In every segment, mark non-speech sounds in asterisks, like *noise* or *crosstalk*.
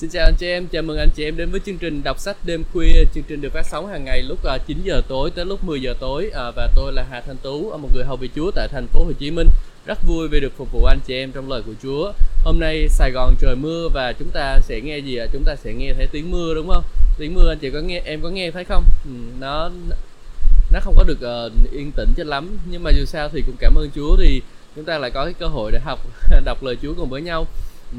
Xin chào anh chị em, chào mừng anh chị em đến với chương trình đọc sách đêm khuya. Chương trình được phát sóng hàng ngày lúc à, 9 giờ tối tới lúc 10 giờ tối à, và tôi là Hà Thanh Tú, à, một người hầu vị Chúa tại thành phố Hồ Chí Minh. Rất vui vì được phục vụ anh chị em trong lời của Chúa. Hôm nay Sài Gòn trời mưa và chúng ta sẽ nghe gì ạ? Chúng ta sẽ nghe thấy tiếng mưa đúng không? Tiếng mưa anh chị có nghe em có nghe thấy không? Ừ, nó nó không có được uh, yên tĩnh cho lắm nhưng mà dù sao thì cũng cảm ơn Chúa thì chúng ta lại có cái cơ hội để học *laughs* đọc lời Chúa cùng với nhau. Ừ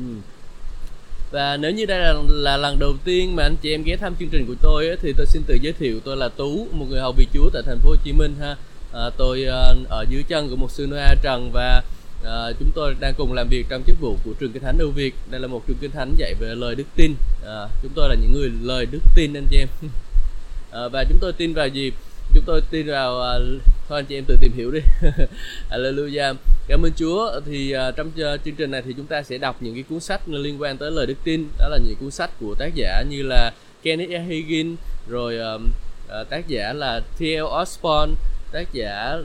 và nếu như đây là, là lần đầu tiên mà anh chị em ghé thăm chương trình của tôi ấy, thì tôi xin tự giới thiệu tôi là Tú một người hầu vị Chúa tại thành phố Hồ Chí Minh ha. À, tôi à, ở dưới chân của một sư Noa Trần và à, chúng tôi đang cùng làm việc trong chức vụ của trường kinh thánh ưu Việt. Đây là một trường kinh thánh dạy về lời đức tin. À, chúng tôi là những người lời đức tin anh chị em. *laughs* À, và chúng tôi tin vào gì? Chúng tôi tin vào à, thôi anh chị em tự tìm hiểu đi. *laughs* Alleluia cảm ơn Chúa. Thì uh, trong uh, chương trình này thì chúng ta sẽ đọc những cái cuốn sách liên quan tới lời đức tin. Đó là những cuốn sách của tác giả như là Kenneth Hagin rồi um, uh, tác giả là T.L. Osborne tác giả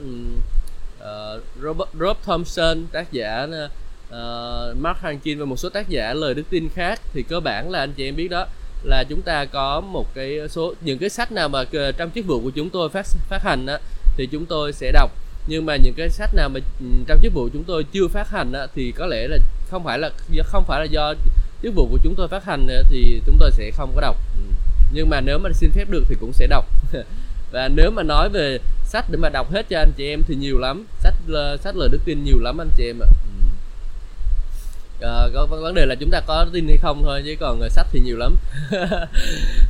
uh, Robert Rob Thompson tác giả uh, Mark Hankin và một số tác giả lời đức tin khác. Thì cơ bản là anh chị em biết đó là chúng ta có một cái số những cái sách nào mà trong chức vụ của chúng tôi phát phát hành á, thì chúng tôi sẽ đọc. Nhưng mà những cái sách nào mà ừ, trong chức vụ chúng tôi chưa phát hành á, thì có lẽ là không phải là không phải là do chức vụ của chúng tôi phát hành nữa, thì chúng tôi sẽ không có đọc. Ừ. Nhưng mà nếu mà xin phép được thì cũng sẽ đọc. *laughs* Và nếu mà nói về sách để mà đọc hết cho anh chị em thì nhiều lắm. Sách ờ, sách lời đức tin nhiều lắm anh chị em ạ. Ừ à, có vấn đề là chúng ta có tin hay không thôi chứ còn uh, sách thì nhiều lắm. *laughs*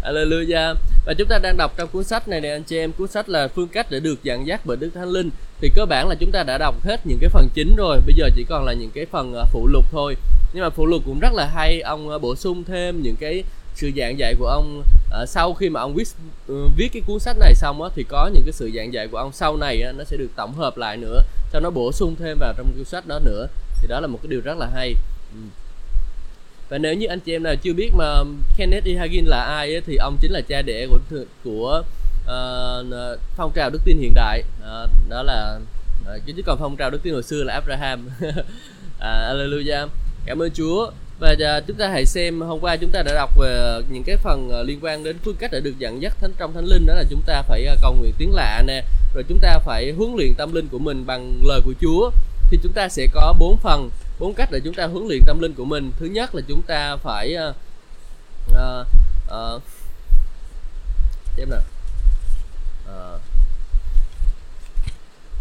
Hallelujah. Và chúng ta đang đọc trong cuốn sách này nè anh chị em. Cuốn sách là phương cách để được dẫn dắt bởi Đức Thánh Linh. Thì cơ bản là chúng ta đã đọc hết những cái phần chính rồi. Bây giờ chỉ còn là những cái phần uh, phụ lục thôi. Nhưng mà phụ lục cũng rất là hay. Ông uh, bổ sung thêm những cái sự giảng dạy của ông uh, sau khi mà ông viết uh, viết cái cuốn sách này xong á thì có những cái sự giảng dạy của ông sau này á, nó sẽ được tổng hợp lại nữa. Cho nó bổ sung thêm vào trong cuốn sách đó nữa. Thì đó là một cái điều rất là hay. Ừ. và nếu như anh chị em nào chưa biết mà Kenneth E. Hagin là ai ấy, thì ông chính là cha đẻ của của uh, phong trào đức tin hiện đại. Uh, đó là ờ, uh, chứ còn phong trào đức tin hồi xưa là Abraham. *laughs* À, Alleluia cảm ơn Chúa. Và uh, chúng ta hãy xem hôm qua chúng ta đã đọc về những cái phần uh, liên quan đến phương cách để được dẫn dắt thánh trong thánh linh đó là chúng ta phải uh, cầu nguyện tiếng lạ nè rồi chúng ta phải huấn luyện tâm linh của mình bằng lời của Chúa. Thì chúng ta sẽ có bốn phần bốn cách để chúng ta huấn luyện tâm linh của mình. Thứ nhất là chúng ta phải uh, uh, uh, xem nào. Uh,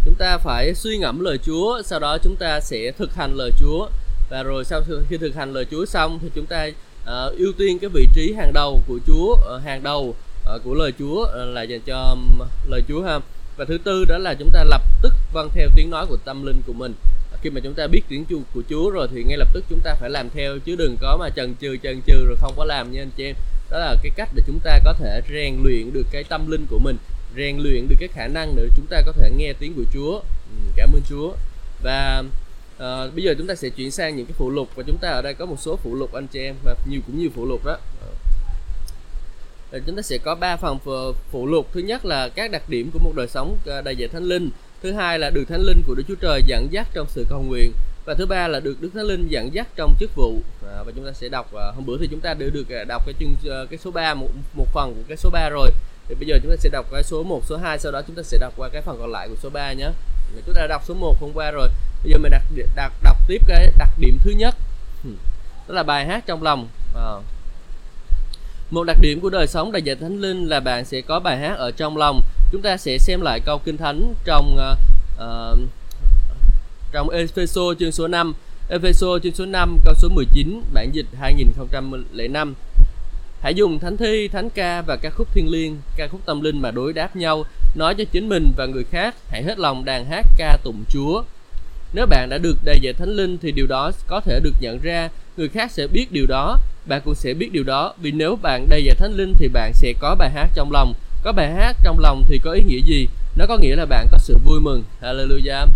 chúng ta phải suy ngẫm lời Chúa sau đó chúng ta sẽ thực hành lời Chúa. Và rồi sau khi thực hành lời Chúa xong thì chúng ta uh, ưu tiên cái vị trí hàng đầu của Chúa uh, hàng đầu uh, của lời Chúa uh, là dành cho um, lời Chúa ha. Và thứ tư đó là chúng ta lập tức vâng theo tiếng nói của tâm linh của mình khi mà chúng ta biết tiếng chuông của Chúa rồi thì ngay lập tức chúng ta phải làm theo chứ đừng có mà chần chừ chần chừ rồi không có làm nha anh chị em. Đó là cái cách để chúng ta có thể rèn luyện được cái tâm linh của mình rèn luyện được cái khả năng để chúng ta có thể nghe tiếng của Chúa. Ừ, cảm ơn Chúa. Và uh, bây giờ chúng ta sẽ chuyển sang những cái phụ lục và chúng ta ở đây có một số phụ lục anh chị em và nhiều cũng nhiều phụ lục đó. Ờ, chúng ta sẽ có ba phần phụ lục. Thứ nhất là các đặc điểm của một đời sống ờ, đầy dạy thánh linh thứ hai là được thánh linh của đức chúa trời dẫn dắt trong sự cầu nguyện. Và thứ ba là được đức thánh linh dẫn dắt trong chức vụ. À, và chúng ta sẽ đọc à, hôm bữa thì chúng ta đã được à, đọc cái chương ờ, cái số 3 một, một phần của cái số 3 rồi. Thì bây giờ chúng ta sẽ đọc cái số 1, số 2 sau đó chúng ta sẽ đọc qua cái phần còn lại của số 3 nhé. Chúng ta đã đọc số 1 hôm qua rồi. Bây giờ mình đặt, đặt đọc tiếp cái đặc điểm thứ nhất. Đó là bài hát trong lòng. À. một đặc điểm của đời sống đầy dạy thánh linh là bạn sẽ có bài hát ở trong lòng chúng ta sẽ xem lại câu kinh thánh trong uh, uh, trong Epheso chương số 5 Epheso chương số 5 câu số 19 bản dịch 2005 Hãy dùng thánh thi, thánh ca và ca khúc thiên liêng, ca khúc tâm linh mà đối đáp nhau, nói cho chính mình và người khác, hãy hết lòng đàn hát ca tụng Chúa. Nếu bạn đã được đầy dạy thánh linh thì điều đó có thể được nhận ra, người khác sẽ biết điều đó, bạn cũng sẽ biết điều đó, vì nếu bạn đầy dạy thánh linh thì bạn sẽ có bài hát trong lòng, có bài hát trong lòng thì có ý nghĩa gì? Nó có nghĩa là bạn có sự vui mừng. Hallelujah.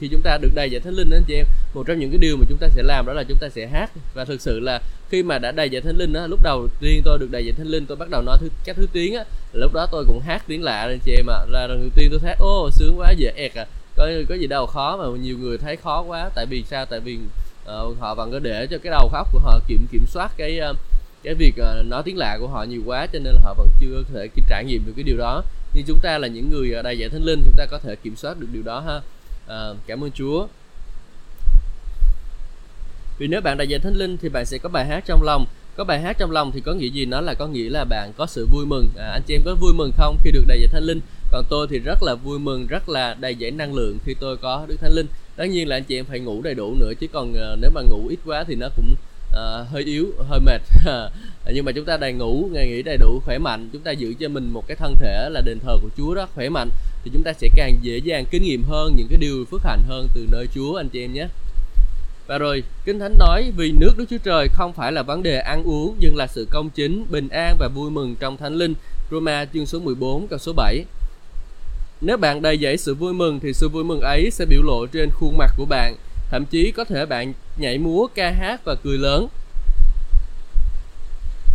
Khi chúng ta được đầy dạy thánh linh đó anh chị em. Một trong những cái điều mà chúng ta sẽ làm đó là chúng ta sẽ hát. Và thực sự là khi mà đã đầy dạy thánh linh đó lúc đầu tiên tôi được đầy dạy thánh linh tôi bắt đầu nói thứ các thứ tiếng á lúc đó tôi cũng hát tiếng lạ anh chị em ạ. À. là lần đầu tiên tôi thấy ô sướng quá dễ ẹt à. Có có gì đâu khó mà nhiều người thấy khó quá. Tại vì sao? Tại vì uh, họ vẫn có để cho cái đầu óc của họ kiểm kiểm soát cái uh, cái việc ờ, nói tiếng lạ của họ nhiều quá cho nên là họ vẫn chưa có thể trải nghiệm được cái điều đó. Nhưng chúng ta là những người đầy dạy thánh linh chúng ta có thể kiểm soát được điều đó ha. À, cảm ơn Chúa. Vì nếu bạn đại dạy thánh linh thì bạn sẽ có bài hát trong lòng. Có bài hát trong lòng thì có nghĩa gì? Nó là có nghĩa là bạn có sự vui mừng. À, anh chị em có vui mừng không khi được đại dạy thánh linh? Còn tôi thì rất là vui mừng rất là đầy dạy năng lượng khi tôi có đức thánh linh. Tất nhiên là anh chị em phải ngủ đầy đủ nữa chứ còn uh, nếu mà ngủ ít quá thì nó cũng uh, hơi yếu hơi mệt *laughs* nhưng mà chúng ta đầy ngủ ngày nghỉ đầy đủ khỏe mạnh chúng ta giữ cho mình một cái thân thể là đền thờ của Chúa rất khỏe mạnh thì chúng ta sẽ càng dễ dàng kinh nghiệm hơn những cái điều phước hạnh hơn từ nơi Chúa anh chị em nhé và rồi, Kinh Thánh nói vì nước Đức Chúa Trời không phải là vấn đề ăn uống nhưng là sự công chính, bình an và vui mừng trong Thánh Linh. Roma chương số 14 câu số 7. Nếu bạn đầy dẫy sự vui mừng thì sự vui mừng ấy sẽ biểu lộ trên khuôn mặt của bạn. Thậm chí có thể bạn nhảy múa, ca hát và cười lớn.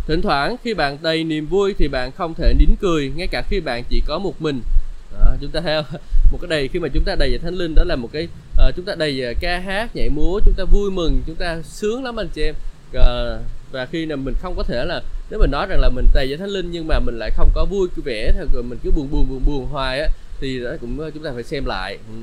Thỉnh thoảng khi bạn đầy niềm vui thì bạn không thể nín cười ngay cả khi bạn chỉ có một mình. Đó, chúng ta theo *laughs* một cái đầy khi mà chúng ta đầy về thánh linh đó là một cái uh, chúng ta đầy về ca hát nhảy múa chúng ta vui mừng chúng ta sướng lắm anh chị em uh, và khi nào mình không có thể là nếu mình nói rằng là mình đầy về thánh linh nhưng mà mình lại không có vui vẻ rồi mình cứ buồn buồn buồn buồn hoài á thì đó cũng chúng ta phải xem lại. Ừ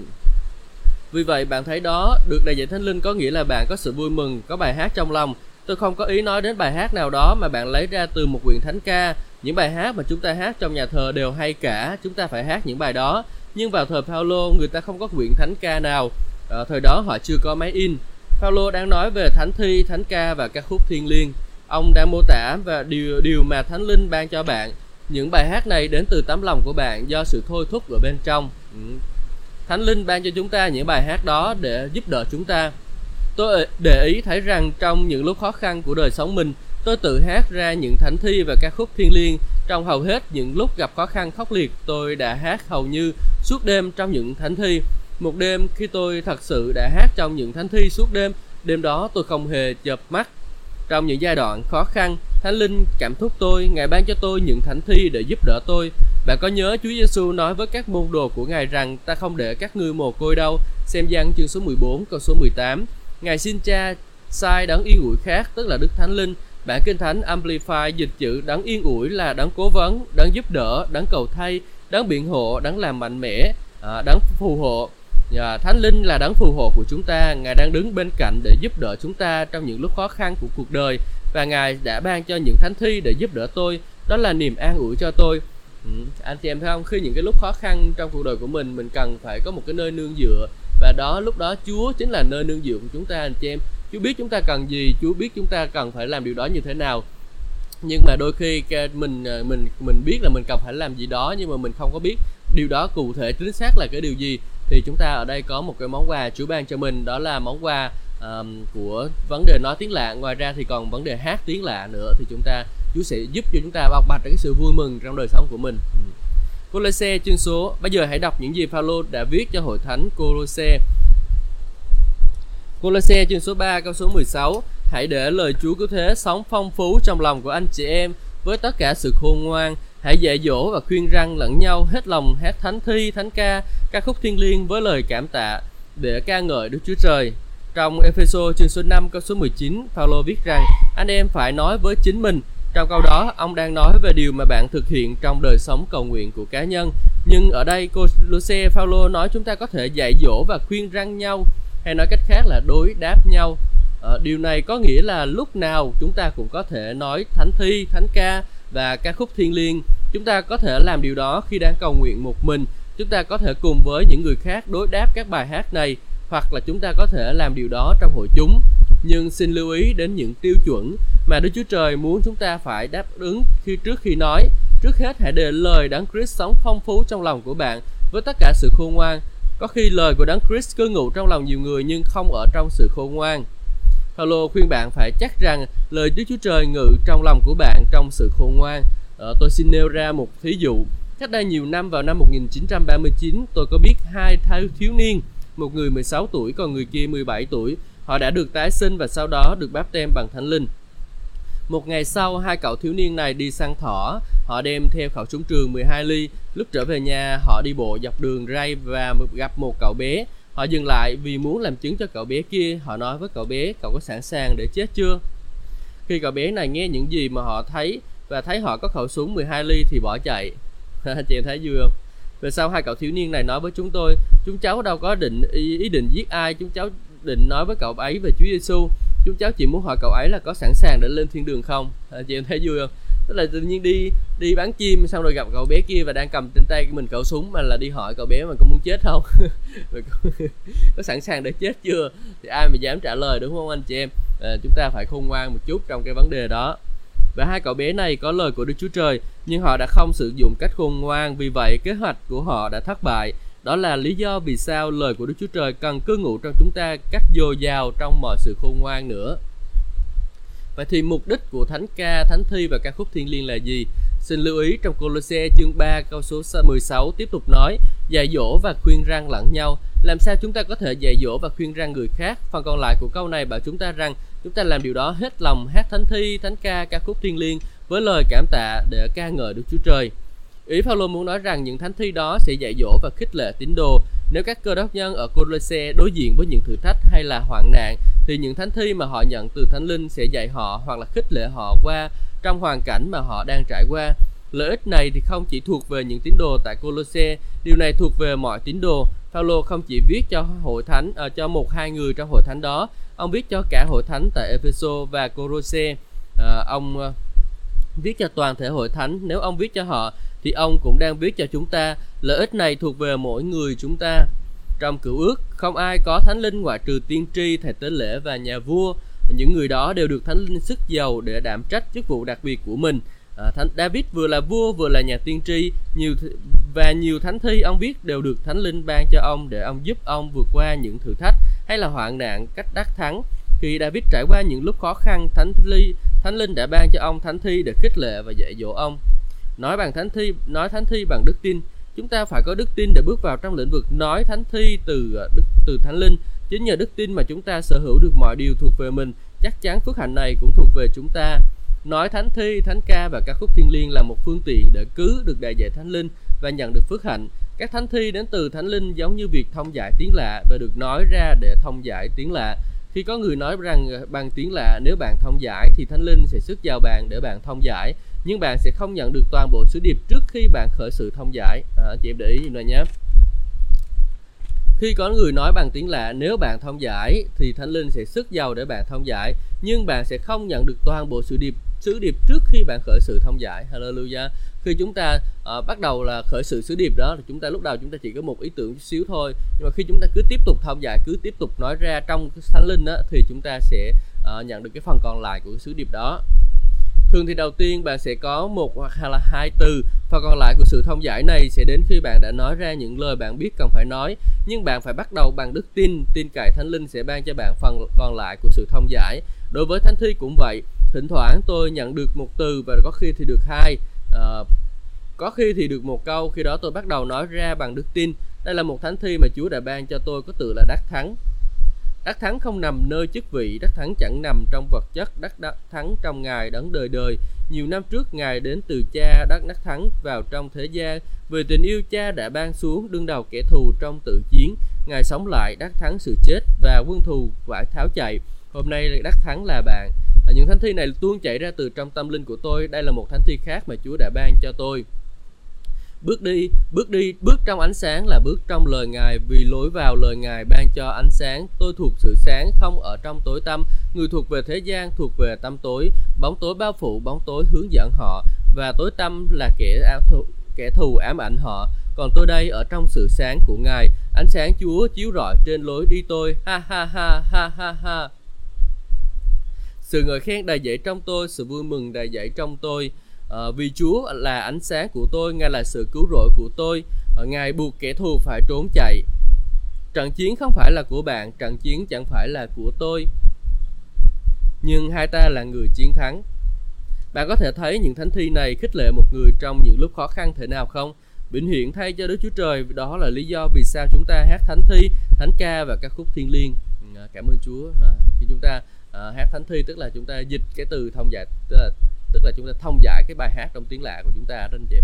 vì vậy bạn thấy đó được đầy dạy thánh linh có nghĩa là bạn có sự vui mừng có bài hát trong lòng. Tôi không có ý nói đến bài hát nào đó mà bạn lấy ra từ một quyển thánh ca. Những bài hát mà chúng ta hát trong nhà thờ đều hay cả chúng ta phải hát những bài đó. Nhưng vào thời Paulo người ta không có quyển thánh ca nào. À, thời đó họ chưa có máy in. Paulo đang nói về thánh thi thánh ca và các khúc thiên liêng. Ông đang mô tả và điều điều mà thánh linh ban cho bạn. Những bài hát này đến từ tấm lòng của bạn do sự thôi thúc ở bên trong. Ừ thánh linh ban cho chúng ta những bài hát đó để giúp đỡ chúng ta. Tôi ờ, để ý thấy rằng trong những lúc khó khăn của đời sống mình, tôi tự hát ra những thánh thi và ca khúc thiên liêng. Trong hầu hết những lúc gặp khó khăn khốc liệt, tôi đã hát hầu như suốt đêm trong những thánh thi. Một đêm khi tôi thật sự đã hát trong những thánh thi suốt đêm đêm đó tôi không hề chợp mắt. Trong những giai đoạn khó khăn, thánh linh cảm thúc tôi, ngài ban cho tôi những thánh thi để giúp đỡ tôi bạn có nhớ Chúa Giêsu nói với các môn đồ của Ngài rằng ta không để các ngươi mồ côi đâu. Xem gian chương số 14 câu số 18. Ngài xin cha sai đấng yên ủi khác tức là Đức Thánh Linh Bản Kinh Thánh Amplify dịch chữ đấng yên ủi là đấng cố vấn, đấng giúp đỡ, đấng cầu thay, đấng biện hộ, đấng làm mạnh mẽ, à, đấng phù hộ. Và Thánh Linh là đấng phù hộ của chúng ta, Ngài đang đứng bên cạnh để giúp đỡ chúng ta trong những lúc khó khăn của cuộc đời và Ngài đã ban cho những thánh thi để giúp đỡ tôi, đó là niềm an ủi cho tôi. Ừ, anh chị em thấy không? Khi những cái lúc khó khăn trong cuộc đời của mình, mình cần phải có một cái nơi nương dựa. Và đó lúc đó Chúa chính là nơi nương dựa của chúng ta anh chị em. Chúa biết chúng ta cần gì Chúa biết chúng ta cần phải làm điều đó như thế nào. Nhưng mà đôi khi mình à, mình mình biết là mình cần phải làm gì đó nhưng mà mình không có biết điều đó cụ thể chính xác là cái điều gì thì chúng ta ở đây có một cái món quà Chúa ban cho mình đó là món quà um, của vấn đề nói tiếng lạ. Ngoài ra thì còn vấn đề hát tiếng lạ nữa. Thì chúng ta Chúa sẽ giúp cho chúng ta bộc bạch cái sự vui mừng trong đời sống của mình. Ừ. Colosse chương số. Bây giờ hãy đọc những gì Phaolô đã viết cho hội thánh Colosse Colosse chương số 3 câu số 16 Hãy để lời Chúa cứu thế sống phong phú trong lòng của anh chị em với tất cả sự khôn ngoan. Hãy dạy dỗ và khuyên răng lẫn nhau hết lòng hát thánh thi thánh ca ca khúc thiên liêng với lời cảm tạ để ca ngợi Đức Chúa Trời trong Epheso chương số 5 câu số 19 Paulo viết rằng anh em phải nói với chính mình. Trong câu đó ông đang nói về điều mà bạn thực hiện trong đời sống cầu nguyện của cá nhân. Nhưng ở đây cô Luce Paulo nói chúng ta có thể dạy dỗ và khuyên răng nhau hay nói cách khác là đối đáp nhau. Ờ, điều này có nghĩa là lúc nào chúng ta cũng có thể nói thánh thi thánh ca và ca khúc thiên liêng. Chúng ta có thể làm điều đó khi đang cầu nguyện một mình. Chúng ta có thể cùng với những người khác đối đáp các bài hát này hoặc là chúng ta có thể làm điều đó trong hội chúng nhưng xin lưu ý đến những tiêu chuẩn mà Đức Chúa Trời muốn chúng ta phải đáp ứng khi trước khi nói trước hết hãy để lời đấng Christ sống phong phú trong lòng của bạn với tất cả sự khôn ngoan có khi lời của Đấng Christ cư ngụ trong lòng nhiều người nhưng không ở trong sự khôn ngoan. Paulo khuyên bạn phải chắc rằng lời Đức Chúa Trời ngự trong lòng của bạn trong sự khôn ngoan. Ờ, tôi xin nêu ra một thí dụ. Cách đây nhiều năm vào năm 1939, tôi có biết hai thiếu niên, một người 16 tuổi còn người kia 17 tuổi. Họ đã được tái sinh và sau đó được báp tem bằng Thánh Linh. Một ngày sau, hai cậu thiếu niên này đi săn thỏ. Họ đem theo khẩu súng trường 12 ly. Lúc trở về nhà, họ đi bộ dọc đường ray và gặp một cậu bé. Họ dừng lại vì muốn làm chứng cho cậu bé kia. Họ nói với cậu bé, cậu có sẵn sàng để chết chưa? khi cậu bé này nghe những gì mà họ thấy và thấy họ có khẩu súng 12 ly thì bỏ chạy *laughs* chị em thấy vui không về sau hai cậu thiếu niên này nói với chúng tôi chúng cháu đâu có định ý, ý định giết ai chúng cháu định nói với cậu ấy về Chúa Giêsu chúng cháu chỉ muốn hỏi cậu ấy là có sẵn sàng để lên thiên đường không? À, chị em thấy vui không? Tức là tự nhiên đi đi bán chim xong rồi gặp cậu bé kia và đang cầm trên tay của mình khẩu súng mà là đi hỏi cậu bé mà có muốn chết không? *laughs* *laughs* Có sẵn sàng để chết chưa? Thì ai mà dám trả lời đúng không anh chị em? À, chúng ta phải khôn ngoan một chút trong cái vấn đề đó và hai cậu bé này có lời của Đức Chúa Trời nhưng họ đã không sử dụng cách khôn ngoan vì vậy kế hoạch của họ đã thất bại đó là lý do vì sao lời của Đức Chúa Trời cần cư ngụ trong chúng ta cách dồi dào trong mọi sự khôn ngoan nữa Vậy thì mục đích của thánh ca, thánh thi và ca khúc thiên liêng là gì? Xin lưu ý trong Colosse chương 3 câu số 16 tiếp tục nói dạy dỗ và khuyên răng lẫn nhau. Làm sao chúng ta có thể dạy dỗ và khuyên răng người khác? Phần còn lại của câu này bảo chúng ta rằng chúng ta làm điều đó hết lòng hát thánh thi, thánh ca, ca khúc thiên liêng với lời cảm tạ để ca ngợi Đức Chúa Trời. Ý Phaolô muốn nói rằng những thánh thi đó sẽ dạy dỗ và khích lệ tín đồ. Nếu các cơ đốc nhân ở Colosse đối diện với những thử thách hay là hoạn nạn thì những thánh thi mà họ nhận từ thánh linh sẽ dạy họ hoặc là khích lệ họ qua trong hoàn cảnh mà họ đang trải qua. Lợi ích này thì không chỉ thuộc về những tín đồ tại Colosse, điều này thuộc về mọi tín đồ. Phaolô không chỉ viết cho hội thánh uh, cho một hai người trong hội thánh đó, ông viết cho cả hội thánh tại Epheso và Colosse. Uh, ờ, ông uh, viết cho toàn thể hội thánh. Nếu ông viết cho họ thì ông cũng đang viết cho chúng ta. Lợi ích này thuộc về mỗi người chúng ta. Trong cựu ước, không ai có thánh linh ngoại trừ tiên tri, thầy tế lễ và nhà vua. Những người đó đều được thánh linh sức giàu để đảm trách chức vụ đặc biệt của mình. À, thánh David vừa là vua vừa là nhà tiên tri, nhiều và nhiều thánh thi ông viết đều được thánh linh ban cho ông để ông giúp ông vượt qua những thử thách hay là hoạn nạn cách đắc thắng. Khi David trải qua những lúc khó khăn, thánh ly thánh linh đã ban cho ông thánh thi để khích lệ và dạy dỗ ông. Nói bằng thánh thi, nói thánh thi bằng đức tin, chúng ta phải có đức tin để bước vào trong lĩnh vực nói thánh thi từ ờ, đức từ thánh linh chính nhờ đức tin mà chúng ta sở hữu được mọi điều thuộc về mình chắc chắn phước hạnh này cũng thuộc về chúng ta nói thánh thi thánh ca và ca khúc thiên liêng là một phương tiện để cứu được đại dạy thánh linh và nhận được phước hạnh. Các thánh thi đến từ thánh linh giống như việc thông giải tiếng lạ và được nói ra để thông giải tiếng lạ. Khi có người nói rằng bằng tiếng lạ nếu bạn thông giải thì thánh linh sẽ sức vào bạn để bạn thông giải nhưng bạn sẽ không nhận được toàn bộ sứ điệp trước khi bạn khởi sự thông giải. À, chị em để ý này nhé. Khi có người nói bằng tiếng lạ nếu bạn thông giải thì thánh linh sẽ sức giàu để bạn thông giải nhưng bạn sẽ không nhận được toàn bộ sự điệp sứ điệp trước khi bạn khởi sự thông giải. Hallelujah. Khi chúng ta uh, bắt đầu là khởi sự sứ điệp đó thì chúng ta lúc đầu chúng ta chỉ có một ý tưởng chút xíu thôi. Nhưng mà khi chúng ta cứ tiếp tục thông giải cứ tiếp tục nói ra trong thánh linh đó thì chúng ta sẽ uh, nhận được cái phần còn lại của sứ điệp đó. Thường thì đầu tiên bạn sẽ có một hoặc là hai từ. Phần còn lại của sự thông giải này sẽ đến khi bạn đã nói ra những lời bạn biết cần phải nói. Nhưng bạn phải bắt đầu bằng đức tin. Tin cậy thánh linh sẽ ban cho bạn phần còn lại của sự thông giải. Đối với thánh thi cũng vậy thỉnh thoảng tôi nhận được một từ và có khi thì được hai à, có khi thì được một câu khi đó tôi bắt đầu nói ra bằng đức tin đây là một thánh thi mà chúa đã ban cho tôi có từ là đắc thắng Đắc thắng không nằm nơi chức vị, đắc thắng chẳng nằm trong vật chất, đắc, đắc thắng trong Ngài đấng đời đời. Nhiều năm trước Ngài đến từ cha đắc đắc thắng vào trong thế gian. Vì tình yêu cha đã ban xuống đương đầu kẻ thù trong tự chiến. Ngài sống lại đắc thắng sự chết và quân thù phải tháo chạy. Hôm nay đắc thắng là bạn. Những thánh thi này tuôn chảy ra từ trong tâm linh của tôi. Đây là một thánh thi khác mà Chúa đã ban cho tôi. Bước đi, bước đi, bước trong ánh sáng là bước trong lời Ngài vì lối vào lời Ngài ban cho ánh sáng. Tôi thuộc sự sáng không ở trong tối tăm, người thuộc về thế gian thuộc về tâm tối, bóng tối bao phủ, bóng tối hướng dẫn họ và tối tăm là kẻ áo thù, kẻ thù ám ảnh họ. Còn tôi đây ở trong sự sáng của Ngài, ánh sáng Chúa chiếu rọi trên lối đi tôi. Ha ha ha ha ha ha. Sự ngợi khen đầy dẫy trong tôi, sự vui mừng đầy dẫy trong tôi. À, vì Chúa là ánh sáng của tôi Ngài là sự cứu rỗi của tôi. À, Ngài buộc kẻ thù phải trốn chạy. Trận chiến không phải là của bạn trận chiến chẳng phải là của tôi. Nhưng hai ta là người chiến thắng. Bạn có thể thấy những thánh thi này khích lệ một người trong những lúc khó khăn thế nào không? Vĩnh hiện thay cho Đức Chúa Trời đó là lý do vì sao chúng ta hát thánh thi, thánh ca và các khúc thiên liêng. Ừ, à, cảm ơn Chúa. À, khi chúng ta Ờ, hát thánh thi tức là chúng ta dịch cái từ thông giải tức là tức là chúng ta thông giải cái bài hát trong tiếng lạ của chúng ta đó anh chị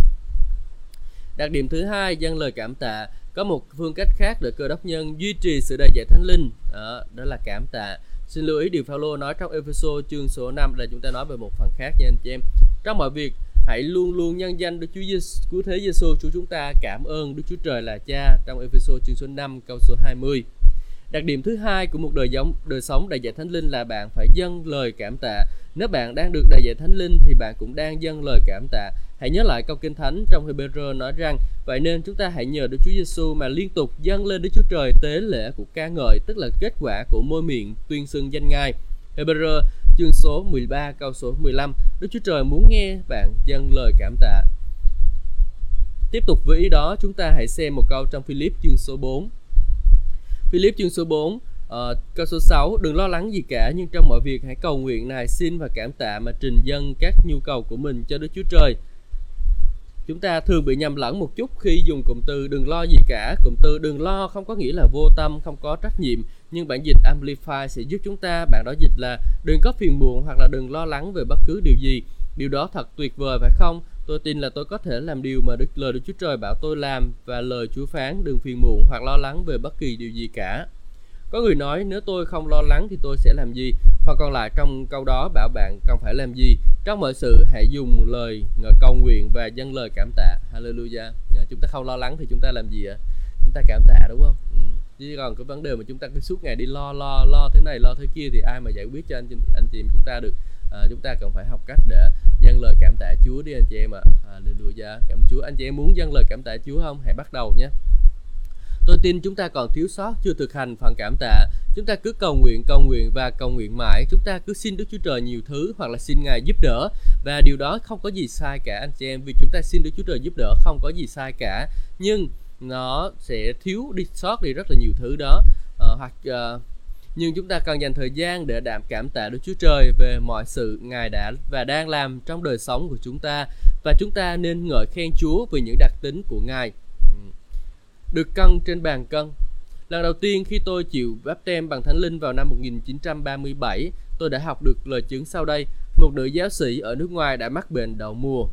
đặc điểm thứ hai dâng lời cảm tạ. Có một phương cách khác để cơ đốc nhân duy trì sự đầy dạy thánh linh. Đó, đó là cảm tạ. Xin lưu ý điều Phaolô nói trong Epheso chương số 5 là chúng ta nói về một phần khác nha anh chị em. Trong mọi việc hãy luôn luôn nhân danh Đức Chúa Giêsu, Cứu Thế Giêsu Chúa chúng ta cảm ơn Đức Chúa Trời là Cha trong Epheso chương số 5 câu số 20. Đặc điểm thứ hai của một đời giống đời sống đầy dạy thánh linh là bạn phải dâng lời cảm tạ. Nếu bạn đang được đầy dạy thánh linh thì bạn cũng đang dâng lời cảm tạ. Hãy nhớ lại câu kinh thánh trong Hebrew nói rằng vậy nên chúng ta hãy nhờ Đức Chúa Giêsu mà liên tục dâng lên Đức Chúa Trời tế lễ của ca ngợi, tức là kết quả của môi miệng tuyên xưng danh Ngài. Hebrew chương số 13 câu số 15 Đức Chúa Trời muốn nghe bạn dâng lời cảm tạ. Tiếp tục với ý đó, chúng ta hãy xem một câu trong Philip chương số 4. Philip chương số 4 uh, ờ, câu số 6 Đừng lo lắng gì cả nhưng trong mọi việc hãy cầu nguyện này xin và cảm tạ mà trình dân các nhu cầu của mình cho Đức Chúa Trời. Chúng ta thường bị nhầm lẫn một chút khi dùng cụm từ đừng lo gì cả cụm từ đừng lo không có nghĩa là vô tâm không có trách nhiệm nhưng bản dịch amplify sẽ giúp chúng ta bạn đó dịch là đừng có phiền muộn hoặc là đừng lo lắng về bất cứ điều gì điều đó thật tuyệt vời phải không? Tôi tin là tôi có thể làm điều mà đức lời đức chúa trời bảo tôi làm và lời chúa phán, đừng phiền muộn hoặc lo lắng về bất kỳ điều gì cả. Có người nói, nếu tôi không lo lắng thì tôi sẽ làm gì? Phần còn lại trong câu đó bảo bạn cần phải làm gì. Trong mọi sự, hãy dùng lời cầu nguyện và dâng lời cảm tạ. Hallelujah. Chúng ta không lo lắng thì chúng ta làm gì ạ? Chúng ta cảm tạ, đúng không? Ừ. chứ còn cái vấn đề mà chúng ta cứ suốt ngày đi lo lo lo thế này, lo thế kia thì ai mà giải quyết cho anh anh chị chúng ta được? À, chúng ta cần phải học cách để dâng lời cảm tạ Chúa đi anh chị em ạ à. hallelujah cảm Chúa anh chị em muốn dâng lời cảm tạ Chúa không hãy bắt đầu nhé Tôi tin chúng ta còn thiếu sót chưa thực hành phần cảm tạ. Chúng ta cứ cầu nguyện, cầu nguyện và cầu nguyện mãi. Chúng ta cứ xin Đức Chúa Trời nhiều thứ hoặc là xin Ngài giúp đỡ. Và điều đó không có gì sai cả anh chị em. Vì chúng ta xin Đức Chúa Trời giúp đỡ không có gì sai cả. Nhưng nó sẽ thiếu đi sót đi rất là nhiều thứ đó. À, hoặc à, nhưng chúng ta cần dành thời gian để đảm cảm tạ Đức Chúa Trời về mọi sự Ngài đã và đang làm trong đời sống của chúng ta và chúng ta nên ngợi khen Chúa vì những đặc tính của Ngài được cân trên bàn cân. Lần đầu tiên khi tôi chịu báp tem bằng Thánh Linh vào năm 1937, tôi đã học được lời chứng sau đây. Một nữ giáo sĩ ở nước ngoài đã mắc bệnh đậu mùa.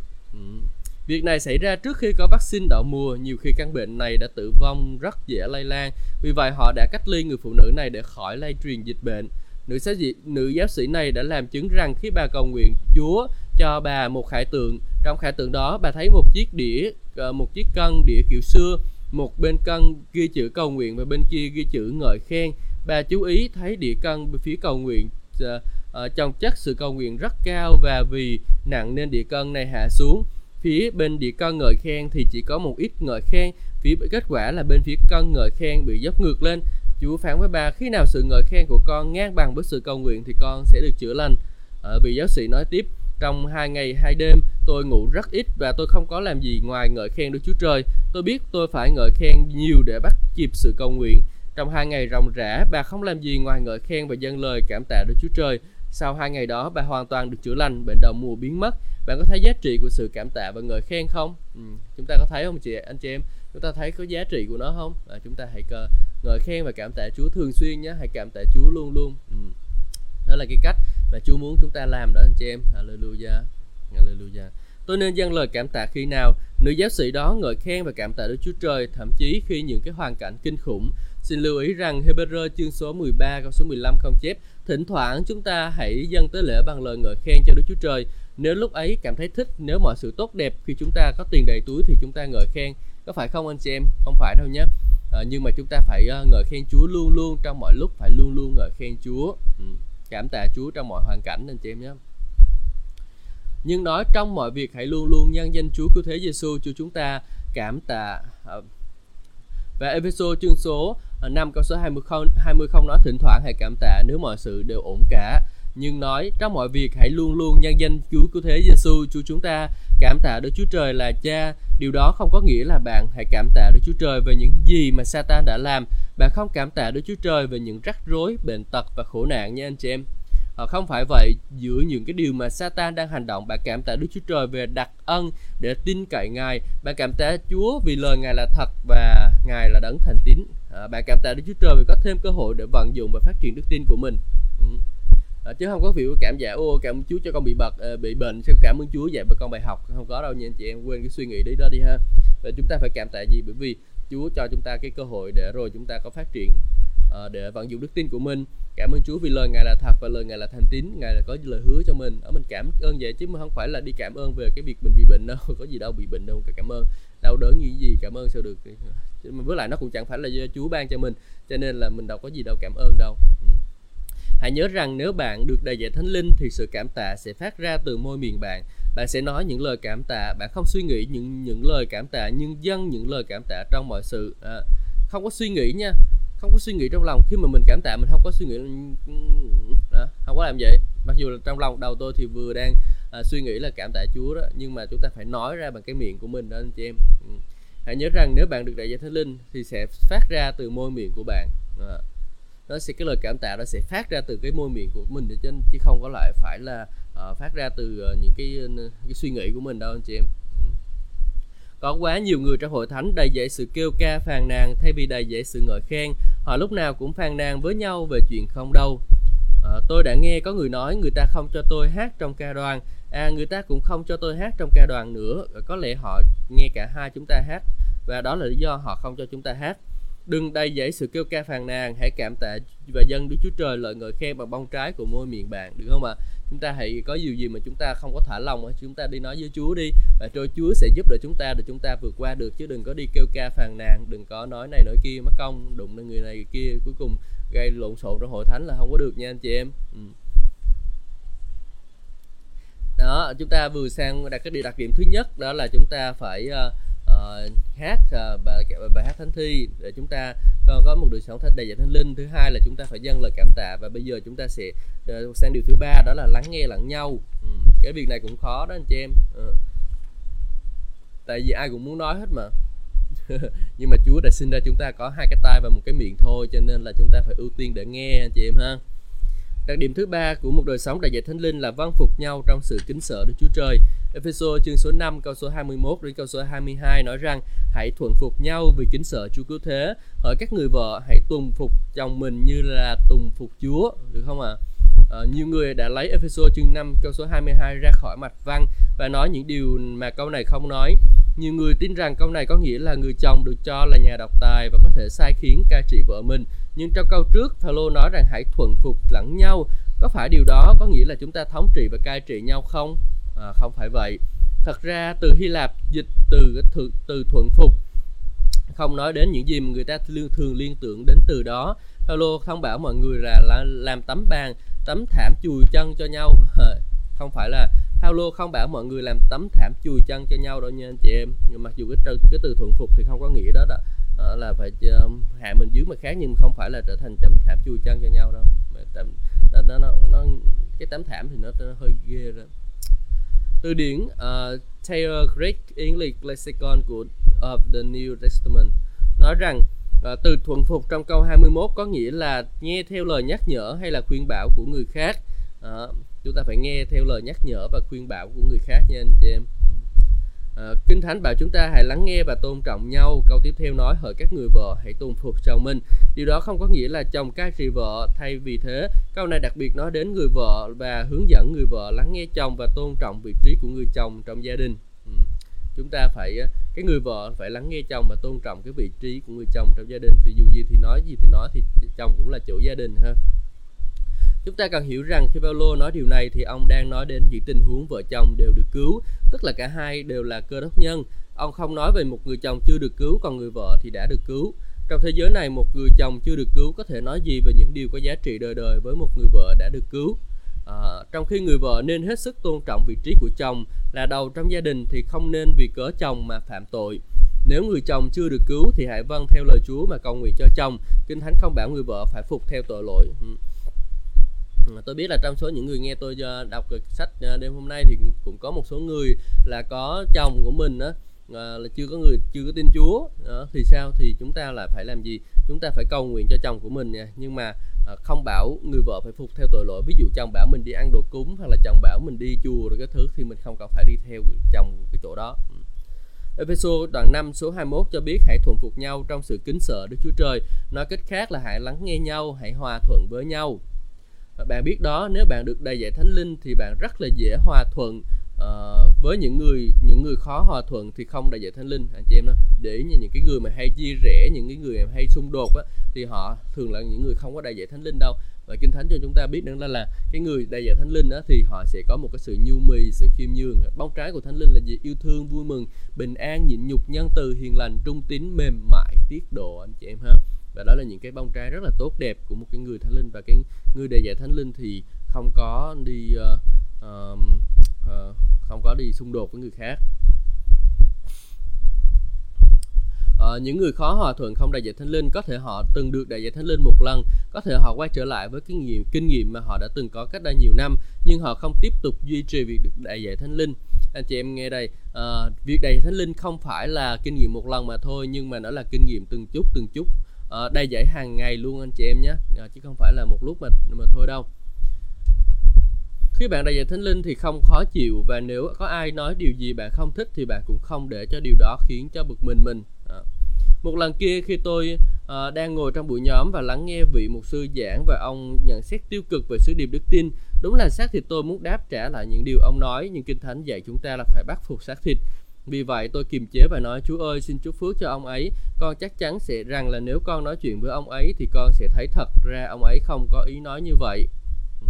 Việc này xảy ra trước khi có vaccine đậu mùa, nhiều khi căn bệnh này đã tử vong rất dễ lây lan. Vì vậy họ đã cách ly người phụ nữ này để khỏi lây truyền dịch bệnh. Nữ giáo sĩ, nữ giáo sĩ này đã làm chứng rằng khi bà cầu nguyện Chúa cho bà một khải tượng, trong khải tượng đó bà thấy một chiếc đĩa, ờ, một chiếc cân đĩa kiểu xưa một bên cân ghi chữ cầu nguyện và bên kia ghi chữ ngợi khen bà chú ý thấy đĩa cân phía cầu nguyện ờ, ờ, uh, uh, trong chất sự cầu nguyện rất cao và vì nặng nên địa cân này hạ xuống phía bên địa cân ngợi khen thì chỉ có một ít ngợi khen phía kết quả là bên phía cân ngợi khen bị dốc ngược lên Chúa phán với bà khi nào sự ngợi khen của con ngang bằng với sự cầu nguyện thì con sẽ được chữa lành. Ở vị giáo sĩ nói tiếp trong hai ngày hai đêm tôi ngủ rất ít và tôi không có làm gì ngoài ngợi khen Đức Chúa Trời. Tôi biết tôi phải ngợi khen nhiều để bắt kịp sự cầu nguyện. Trong hai ngày ròng rã, bà không làm gì ngoài ngợi khen và dâng lời cảm tạ Đức Chúa Trời. Sau hai ngày đó, bà hoàn toàn được chữa lành, bệnh đầu mùa biến mất. Bạn có thấy giá trị của sự cảm tạ và ngợi khen không? Ừ, chúng ta có thấy không chị anh chị em? Chúng ta thấy có giá trị của nó không? À, chúng ta hãy cờ, ngợi khen và cảm tạ Chúa thường xuyên nhé, hãy cảm tạ Chúa luôn luôn. Ừ. Đó là cái cách mà Chúa muốn chúng ta làm đó anh chị em. Hallelujah. Hallelujah. Tôi nên dâng lời cảm tạ khi nào nữ giáo sĩ đó ngợi khen và cảm tạ Đức Chúa Trời, thậm chí khi những cái hoàn cảnh kinh khủng. Xin lưu ý rằng Hebrew chương số 13 câu số 15 không chép Thỉnh thoảng chúng ta hãy dâng tới lễ bằng lời ngợi khen cho Đức Chúa Trời. Nếu lúc ấy cảm thấy thích, nếu mọi sự tốt đẹp khi chúng ta có tiền đầy túi thì chúng ta ngợi khen. Có phải không anh chị em? Không phải đâu nhé. À, nhưng mà chúng ta phải uh, ngợi khen Chúa luôn luôn trong mọi lúc phải luôn luôn ngợi khen Chúa. Ừ. Cảm tạ Chúa trong mọi hoàn cảnh anh chị em nhé nhưng nói trong mọi việc hãy luôn luôn nhân danh Chúa cứu thế Giêsu chúa chúng ta cảm tạ ờ, và episode chương số à, 5 câu số 20 không, 20 không nói thỉnh thoảng hãy cảm tạ nếu mọi sự đều ổn cả nhưng nói trong mọi việc hãy luôn luôn nhân danh Chúa cứu thế Giêsu Chúa chúng ta cảm tạ Đức Chúa Trời là Cha. Điều đó không có nghĩa là bạn hãy cảm tạ Đức Chúa Trời về những gì mà Satan đã làm. Bạn không cảm tạ Đức Chúa Trời về những rắc rối, bệnh tật và khổ nạn nha anh chị em. À, không phải vậy giữa những cái điều mà Satan đang hành động bạn cảm tạ Đức Chúa Trời về đặc ân để tin cậy Ngài. Bạn cảm tạ Chúa vì lời Ngài là thật và Ngài là đấng thành tín. Ờ, à, bạn cảm tạ Đức Chúa Trời vì có thêm cơ hội để vận dụng và phát triển đức tin của mình. Ừ. à, chứ không có việc cảm giả ô cảm ơn Chúa cho con bị bật bị bệnh xem cảm ơn Chúa dạy bà con bài học? Không có đâu nha anh chị em quên cái suy nghĩ đấy đó đi ha. Và chúng ta phải cảm tạ gì? Bởi vì Chúa cho chúng ta cái cơ hội để rồi chúng ta có phát triển uh, để vận dụng đức tin của mình. Cảm ơn Chúa vì lời ngài là thật và lời ngài là thành tín. Ngài là có lời hứa cho mình. Ở mình cảm ơn vậy chứ không phải là đi cảm ơn về cái việc mình bị bệnh đâu. *laughs* Có gì đâu bị bệnh đâu cả. cảm ơn. Đau đớn như gì cảm ơn sao được. Với lại nó cũng chẳng phải là do Chúa ban cho mình cho nên là mình đâu có gì đâu cảm ơn đâu. Ừ. hãy nhớ rằng nếu bạn được đầy dạy thánh linh thì sự cảm tạ sẽ phát ra từ môi miệng bạn. Bạn sẽ nói những lời cảm tạ. Bạn không suy nghĩ những những lời cảm tạ nhưng dâng những lời cảm tạ trong mọi sự. À, không có suy nghĩ nha không có suy nghĩ trong lòng. Khi mà mình cảm tạ mình không có suy nghĩ đó, ừ, không có làm vậy. Mặc dù là trong lòng đầu tôi thì vừa đang à, suy nghĩ là cảm tạ Chúa đó nhưng mà chúng ta phải nói ra bằng cái miệng của mình đó anh chị em. Ừ. hãy nhớ rằng nếu bạn được đại gia thánh linh thì sẽ phát ra từ môi miệng của bạn. À, nó sẽ cái lời cảm tạ nó sẽ phát ra từ cái môi miệng của mình chứ không có lại phải là uh, phát ra từ uh, những cái, cái suy nghĩ của mình đâu anh chị em có quá nhiều người trong hội thánh đầy dẫy sự kêu ca phàn nàn thay vì đầy dẫy sự ngợi khen. Họ lúc nào cũng phàn nàn với nhau về chuyện không đâu. À, tôi đã nghe có người nói người ta không cho tôi hát trong ca đoàn. À, người ta cũng không cho tôi hát trong ca đoàn nữa. Có lẽ họ nghe cả hai chúng ta hát và đó là lý do họ không cho chúng ta hát. Đừng đầy dẫy sự kêu ca phàn nàn, hãy cảm tạ và dân Đức Chúa Trời lời ngợi khen bằng bông trái của môi miệng bạn, được không ạ? À? chúng ta hãy có điều gì mà chúng ta không có thả lòng chúng ta đi nói với Chúa đi và rồi Chúa sẽ giúp đỡ chúng ta để chúng ta vượt qua được chứ đừng có đi kêu ca phàn nàn đừng có nói này nói kia mất công đụng lên người này người kia cuối cùng gây lộn xộn trong hội thánh là không có được nha anh chị em ừ. đó chúng ta vừa sang đặt cái điều đặc điểm thứ nhất đó là chúng ta phải uh, uh, hát uh, bài, bài hát thánh thi. Để chúng ta có, có một đời sống thật đầy dạy thánh linh. Thứ hai là chúng ta phải dâng lời cảm tạ và bây giờ chúng ta sẽ uh, sang điều thứ ba đó là lắng nghe lẫn nhau. Ừ. cái việc này cũng khó đó anh chị em. Uh. tại vì ai cũng muốn nói hết mà. *laughs* Nhưng mà Chúa đã sinh ra chúng ta có hai cái tai và một cái miệng thôi cho nên là chúng ta phải ưu tiên để nghe anh chị em ha đặc điểm thứ ba của một đời sống đại dạy thánh linh là vâng phục nhau trong sự kính sợ Đức Chúa Trời Ephesos chương số 5 câu số 21 đến câu số 22 nói rằng hãy thuận phục nhau vì kính sợ Chúa cứu thế. Hỡi các người vợ hãy tùng phục chồng mình như là tùng phục Chúa, được không ạ? À? À, nhiều người đã lấy Ephesos chương 5 câu số 22 ra khỏi mặt văn và nói những điều mà câu này không nói. Nhiều người tin rằng câu này có nghĩa là người chồng được cho là nhà độc tài và có thể sai khiến cai trị vợ mình. Nhưng trong câu trước, Phaolô nói rằng hãy thuận phục lẫn nhau. Có phải điều đó có nghĩa là chúng ta thống trị và cai trị nhau không? à, không phải vậy. Thật ra từ Hy Lạp dịch từ từ, từ thuận phục không nói đến những gì mà người ta thường liên tưởng đến từ đó. Paulo thông bảo mọi người là, là làm tấm bàn tấm thảm chùi chân cho nhau. Không phải là Paulo không bảo mọi người làm tấm thảm chùi chân cho nhau đâu nha anh chị em. Nhưng mặc dù cái từ cái từ thuận phục thì không có nghĩa đó đó à, là phải ờ, hạ mình dưới mà khác nhưng không phải là trở thành tấm thảm chui chân cho nhau đâu. Nó, nó, nó, nó cái tấm thảm thì nó, nó hơi ghê rồi từ điển uh, Taylor Greek English Lexicon của of the New Testament nói rằng uh, từ thuận phục trong câu 21 có nghĩa là nghe theo lời nhắc nhở hay là khuyên bảo của người khác. Uh, chúng ta phải nghe theo lời nhắc nhở và khuyên bảo của người khác nha anh chị em. À, Kinh Thánh bảo chúng ta hãy lắng nghe và tôn trọng nhau. Câu tiếp theo nói hỡi các người vợ hãy tôn phục chồng mình. Điều đó không có nghĩa là chồng cai trị vợ. Thay vì thế, câu này đặc biệt nói đến người vợ và hướng dẫn người vợ lắng nghe chồng và tôn trọng vị trí của người chồng trong gia đình. Ừ. Chúng ta phải ờ, cái người vợ phải lắng nghe chồng và tôn trọng cái vị trí của người chồng trong gia đình. Vì dù gì thì nói gì thì nói thì chồng cũng là chủ gia đình ha. Chúng ta cần hiểu rằng khi Paulo nói điều này thì ông đang nói đến những tình huống vợ chồng đều được cứu, tức là cả hai đều là cơ đốc nhân. Ông không nói về một người chồng chưa được cứu còn người vợ thì đã được cứu. Trong thế giới này một người chồng chưa được cứu có thể nói gì về những điều có giá trị đời đời với một người vợ đã được cứu. À, trong khi người vợ nên hết sức tôn trọng vị trí của chồng là đầu trong gia đình thì không nên vì cớ chồng mà phạm tội. Nếu người chồng chưa được cứu thì hãy vâng theo lời Chúa mà cầu nguyện cho chồng. Kinh Thánh không bảo người vợ phải phục theo tội lỗi. Ừ. Tôi biết là trong số những người nghe tôi ờ, đọc đọc sách ờ, đêm hôm nay thì cũng có một số người là có chồng của mình đó ờ, là chưa có người chưa có tin Chúa đó, thì sao? Thì chúng ta là phải làm gì? Chúng ta phải cầu nguyện cho chồng của mình nha. Nhưng mà à, không bảo người vợ phải phục theo tội lỗi. Ví dụ chồng bảo mình đi ăn đồ cúng hoặc là chồng bảo mình đi chùa rồi cái thứ thì mình không cần phải đi theo chồng cái chỗ đó. Ừ. Epheso đoạn 5 số 21 cho biết hãy thuận phục nhau trong sự kính sợ Đức Chúa Trời. Nói cách khác là hãy lắng nghe nhau, hãy hòa thuận với nhau. Bạn biết đó, nếu bạn được đầy dạy thánh linh thì bạn rất là dễ hòa thuận uh, với những người những người khó hòa thuận thì không đầy dạy thánh linh. Anh chị em đó để như những cái người mà hay chia rẽ những cái người mà hay xung đột á thì họ thường là những người không có đầy dạy thánh linh đâu. Và kinh thánh cho chúng ta biết rằng là là cái người đầy dạy thánh linh đó thì họ sẽ có một cái sự nhu mì sự khiêm nhường. Bóng trái của thánh linh là gì? Yêu thương vui mừng bình an nhịn nhục nhân từ hiền lành trung tín mềm mại tiết độ anh chị em ha và đó là những cái bông trái rất là tốt đẹp của một cái người thánh linh. Và cái người đại diện thánh linh thì không có đi uh, uh, uh, không có đi xung đột với người khác. Uh, những người khó hòa thuận không đại diện thánh linh có thể họ từng được đại diện thánh linh một lần có thể họ quay trở lại với kinh nghiệm kinh nghiệm mà họ đã từng có cách đây nhiều năm nhưng họ không tiếp tục duy trì việc được đại diện thánh linh. Anh chị em nghe đây uh, việc đại thánh linh không phải là kinh nghiệm một lần mà thôi nhưng mà nó là kinh nghiệm từng chút từng chút uh, đầy hàng ngày luôn anh chị em nhé. Uh, chứ không phải là một lúc mà mà thôi đâu. Khi bạn đại diện thánh linh thì không khó chịu và nếu có ai nói điều gì bạn không thích thì bạn cũng không để cho điều đó khiến cho bực mình mình. À. một lần kia khi tôi à, đang ngồi trong buổi nhóm và lắng nghe vị mục sư giảng và ông nhận xét tiêu cực về sứ điệp đức tin đúng là xác thịt tôi muốn đáp trả lại những điều ông nói nhưng kinh thánh dạy chúng ta là phải bắt phục xác thịt vì vậy tôi kiềm chế và nói Chúa ơi xin chúc phước cho ông ấy Con chắc chắn sẽ rằng là nếu con nói chuyện với ông ấy Thì con sẽ thấy thật ra ông ấy không có ý nói như vậy ừ.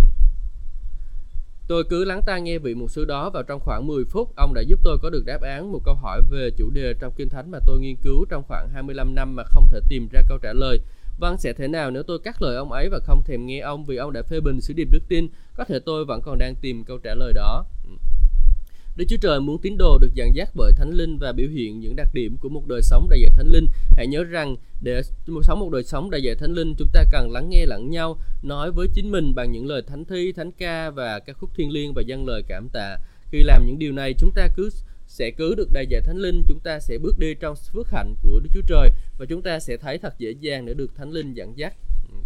Tôi cứ lắng tai nghe vị mục sư đó và trong khoảng 10 phút ông đã giúp tôi có được đáp án một câu hỏi về chủ đề trong Kinh Thánh mà tôi nghiên cứu trong khoảng 25 năm mà không thể tìm ra câu trả lời. Vâng, sẽ thế nào nếu tôi cắt lời ông ấy và không thèm nghe ông vì ông đã phê bình sứ điệp đức tin? Có thể tôi vẫn còn đang tìm câu trả lời đó. Ừ. Đức Chúa Trời muốn tín đồ được dẫn dắt bởi Thánh Linh và biểu hiện những đặc điểm của một đời sống đầy dạy Thánh Linh. Hãy nhớ rằng để sống một đời sống đầy dạy Thánh Linh, chúng ta cần lắng nghe lẫn nhau, nói với chính mình bằng những lời thánh thi, thánh ca và các khúc thiên liêng và dâng lời cảm tạ. Khi làm những điều này, chúng ta cứ sẽ cứ được đầy dạy Thánh Linh, chúng ta sẽ bước đi trong phước hạnh của Đức Chúa Trời và chúng ta sẽ thấy thật dễ dàng để được Thánh Linh dẫn dắt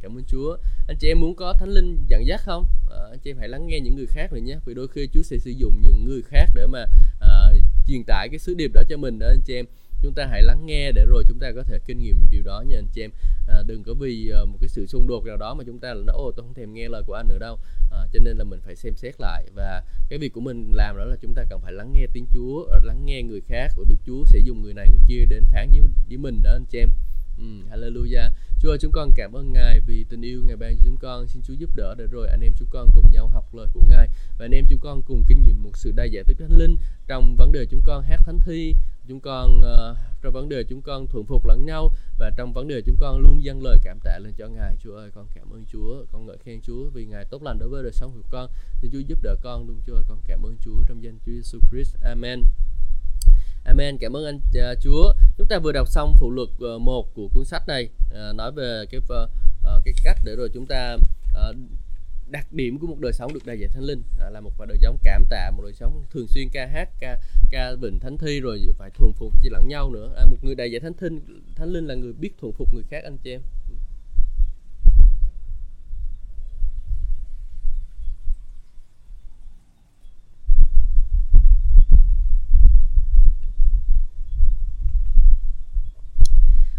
cảm ơn Chúa. Anh chị em muốn có thánh linh dẫn dắt không? À, anh chị em hãy lắng nghe những người khác rồi nhé. Vì đôi khi Chúa sẽ sử dụng những người khác để mà à, truyền tải cái sứ điệp đó cho mình đó anh chị em. Chúng ta hãy lắng nghe để rồi chúng ta có thể kinh nghiệm được điều đó nha anh chị em. À, đừng có vì à, một cái sự xung đột nào đó mà chúng ta là nói ô tôi không thèm nghe lời của anh nữa đâu. À, cho nên là mình phải xem xét lại. Và cái việc của mình làm đó là chúng ta cần phải lắng nghe tiếng Chúa lắng nghe người khác bởi vì Chúa sẽ dùng người này người kia đến phán với, với mình đó anh chị em. Ừ, Hallelujah. Chúa ơi chúng con cảm ơn Ngài vì tình yêu Ngài ban cho chúng con. Xin Chúa giúp đỡ để rồi anh em chúng con cùng nhau học lời của Ngài. Và anh em chúng con cùng kinh nghiệm một sự đa dạng tức thánh linh Trong vấn đề chúng con hát thánh thi Chúng con uh, trong vấn đề chúng con thuận phục lẫn nhau Và trong vấn đề chúng con luôn dâng lời cảm tạ lên cho Ngài. Chúa ơi con cảm ơn Chúa Con ngợi khen Chúa vì Ngài tốt lành đối với đời sống của con. Xin Chúa giúp đỡ con luôn Chúa ơi con cảm ơn Chúa trong danh Chúa Jesus Christ. Amen. Amen. Cảm ơn anh uh, Chúa. Chúng ta vừa đọc xong phụ luật à, uh, 1 của cuốn sách này uh, nói về cái uh, cái cách để rồi chúng ta uh, đặc điểm của một đời sống được đầy dạy thánh linh à, là một đời sống cảm tạ một đời sống thường xuyên ca hát ca ca bình thánh thi rồi phải thuần phục với lẫn nhau nữa à, một người đầy dạy thánh thinh thánh linh là người biết thuần phục người khác anh chị em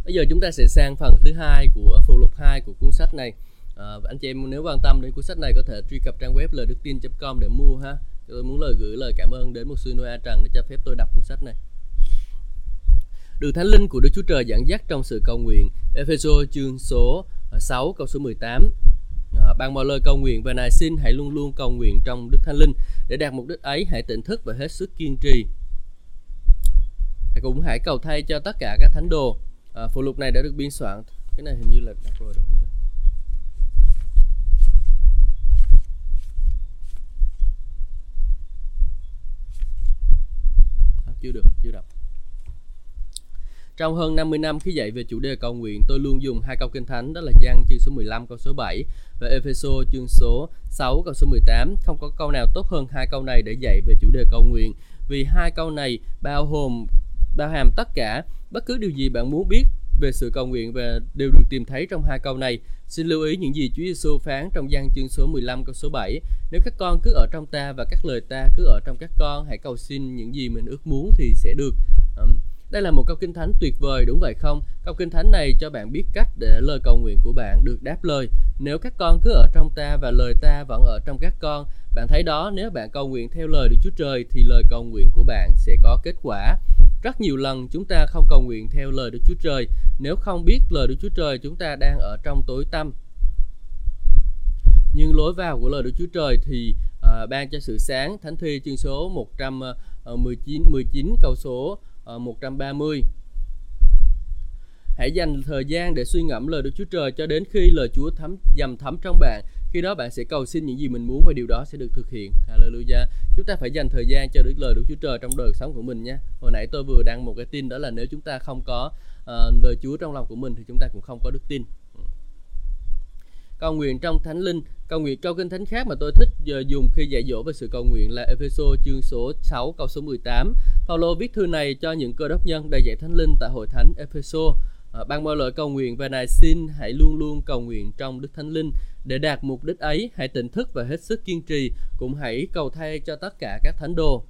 Bây giờ chúng ta sẽ sang phần thứ hai của phụ lục 2 của cuốn sách này. À, anh chị em nếu quan tâm đến cuốn sách này có thể truy cập trang web lời đức tin.com để mua ha. Tôi muốn lời gửi lời cảm ơn đến một sư Noah Trần để cho phép tôi đọc cuốn sách này. Được Thánh Linh của Đức Chúa Trời dẫn dắt trong sự cầu nguyện. Ephesos chương số à, 6 câu số 18. À, bằng mọi lời cầu nguyện và nài xin hãy luôn luôn cầu nguyện trong Đức Thánh Linh để đạt mục đích ấy hãy tỉnh thức và hết sức kiên trì. Hãy cũng hãy cầu thay cho tất cả các thánh đồ à, phụ lục này đã được biên soạn. Cái này hình như là đọc rồi đúng không à, chưa được chưa đọc. Trong hơn 50 năm khi dạy về chủ đề cầu nguyện, tôi luôn dùng hai câu kinh thánh đó là Giăng chương số 15 câu số 7 và Epheso chương số 6 câu số 18. Không có câu nào tốt hơn hai câu này để dạy về chủ đề cầu nguyện vì hai câu này bao gồm bao hàm tất cả bất cứ điều gì bạn muốn biết về sự cầu nguyện và đều được tìm thấy trong hai câu này. Xin lưu ý những gì Chúa Giêsu phán trong gian chương số 15 câu số 7. Nếu các con cứ ở trong ta và các lời ta cứ ở trong các con, hãy cầu xin những gì mình ước muốn thì sẽ được. đây là một câu kinh thánh tuyệt vời đúng vậy không? Câu kinh thánh này cho bạn biết cách để lời cầu nguyện của bạn được đáp lời. Nếu các con cứ ở trong ta và lời ta vẫn ở trong các con, bạn thấy đó nếu bạn cầu nguyện theo lời Đức Chúa Trời thì lời cầu nguyện của bạn sẽ có kết quả. Rất nhiều lần chúng ta không cầu nguyện theo lời Đức Chúa Trời. Nếu không biết lời Đức Chúa Trời chúng ta đang ở trong tối tăm. Nhưng lối vào của lời Đức Chúa Trời thì uh, ban cho sự sáng. Thánh Thi chương số 119 19 à, ờ, câu số ờ, uh, 130 Hãy dành thời gian để suy ngẫm lời Đức Chúa Trời cho đến khi lời Chúa thấm dầm thấm trong bạn. Khi đó bạn sẽ cầu xin những gì mình muốn và điều đó sẽ được thực hiện. Hallelujah. Chúng ta phải dành thời gian cho Đức lời Đức Chúa Trời trong đời sống của mình nhé. Hồi nãy tôi vừa đăng một cái tin đó là nếu chúng ta không có uh, lời Chúa trong lòng của mình thì chúng ta cũng không có đức tin cầu nguyện trong thánh linh cầu nguyện câu kinh thánh khác mà tôi thích giờ dùng khi dạy dỗ về sự cầu nguyện là Epheso chương số 6 câu số 18 Paulo viết thư này cho những cơ đốc nhân đầy dạy thánh linh tại hội thánh Epheso Ờ, ban mọi lời cầu nguyện và này xin hãy luôn luôn cầu nguyện trong đức thánh linh để đạt mục đích ấy hãy tỉnh thức và hết sức kiên trì cũng hãy cầu thay cho tất cả các thánh đồ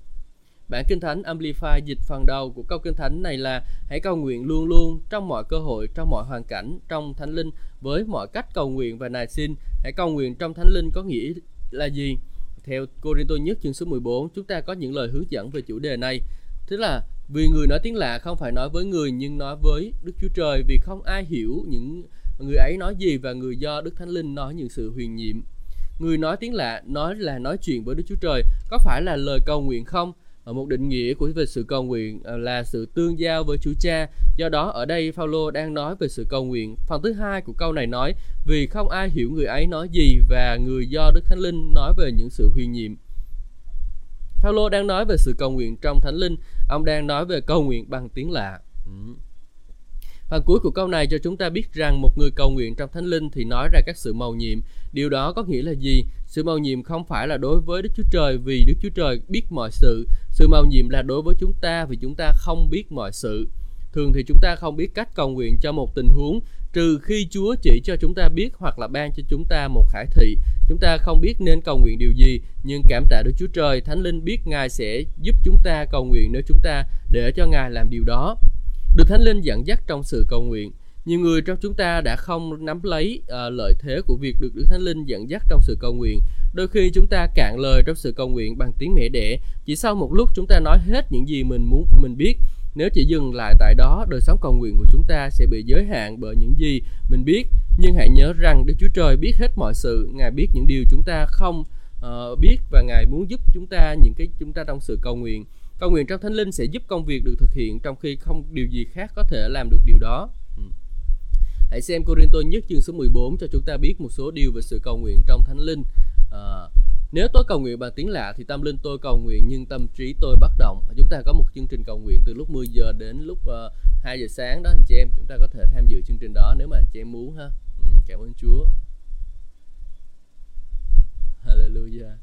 Bản Kinh Thánh Amplify dịch phần đầu của câu Kinh Thánh này là Hãy cầu nguyện luôn luôn trong mọi cơ hội, trong mọi hoàn cảnh, trong Thánh Linh với mọi cách cầu nguyện và nài xin. Hãy cầu nguyện trong Thánh Linh có nghĩa là gì? Theo Corinto nhất chương số 14, chúng ta có những lời hướng dẫn về chủ đề này. Tức là vì người nói tiếng lạ không phải nói với người nhưng nói với Đức Chúa Trời vì không ai hiểu những người ấy nói gì và người do Đức Thánh Linh nói những sự huyền nhiệm. Người nói tiếng lạ nói là nói chuyện với Đức Chúa Trời có phải là lời cầu nguyện không? một định nghĩa của về sự cầu nguyện à, là sự tương giao với Chúa Cha. Do đó ở đây Phaolô đang nói về sự cầu nguyện. Phần thứ hai của câu này nói vì không ai hiểu người ấy nói gì và người do Đức Thánh Linh nói về những sự huyền nhiệm. Phaolô đang nói về sự cầu nguyện trong Thánh Linh, ông đang nói về cầu nguyện bằng tiếng lạ. Ừ. Phần cuối của câu này cho chúng ta biết rằng một người cầu nguyện trong Thánh Linh thì nói ra các sự mầu nhiệm. Điều đó có nghĩa là gì? Sự mầu nhiệm không phải là đối với Đức Chúa Trời vì Đức Chúa Trời biết mọi sự. Sự mầu nhiệm là đối với chúng ta vì chúng ta không biết mọi sự. Thường thì chúng ta không biết cách cầu nguyện cho một tình huống trừ khi Chúa chỉ cho chúng ta biết hoặc là ban cho chúng ta một khải thị. Chúng ta không biết nên cầu nguyện điều gì, nhưng cảm tạ Đức Chúa Trời, Thánh Linh biết Ngài sẽ giúp chúng ta cầu nguyện nếu chúng ta để cho Ngài làm điều đó. Được Thánh Linh dẫn dắt trong sự cầu nguyện. Nhiều người trong chúng ta đã không nắm lấy uh, lợi thế của việc được Đức Thánh Linh dẫn dắt trong sự cầu nguyện. Đôi khi chúng ta cạn lời trong sự cầu nguyện bằng tiếng mẹ đẻ. Chỉ sau một lúc chúng ta nói hết những gì mình muốn mình biết. Nếu chỉ dừng lại tại đó, đời sống cầu nguyện của chúng ta sẽ bị giới hạn bởi những gì mình biết. Nhưng hãy nhớ rằng Đức Chúa Trời biết hết mọi sự, Ngài biết những điều chúng ta không uh, biết và Ngài muốn giúp chúng ta những cái chúng ta trong sự cầu nguyện. Cầu nguyện trong Thánh Linh sẽ giúp công việc được thực hiện trong khi không điều gì khác có thể làm được điều đó. Ừ. Hãy xem Corinto nhất chương số 14 cho chúng ta biết một số điều về sự cầu nguyện trong Thánh Linh. À, nếu tôi cầu nguyện bằng tiếng lạ thì tâm linh tôi cầu nguyện nhưng tâm trí tôi bất động. Chúng ta có một chương trình cầu nguyện từ lúc 10 giờ đến lúc ờ, uh, 2 giờ sáng đó anh chị em. Chúng ta có thể tham dự chương trình đó nếu mà anh chị em muốn ha. Ừ, cảm ơn Chúa. Hallelujah.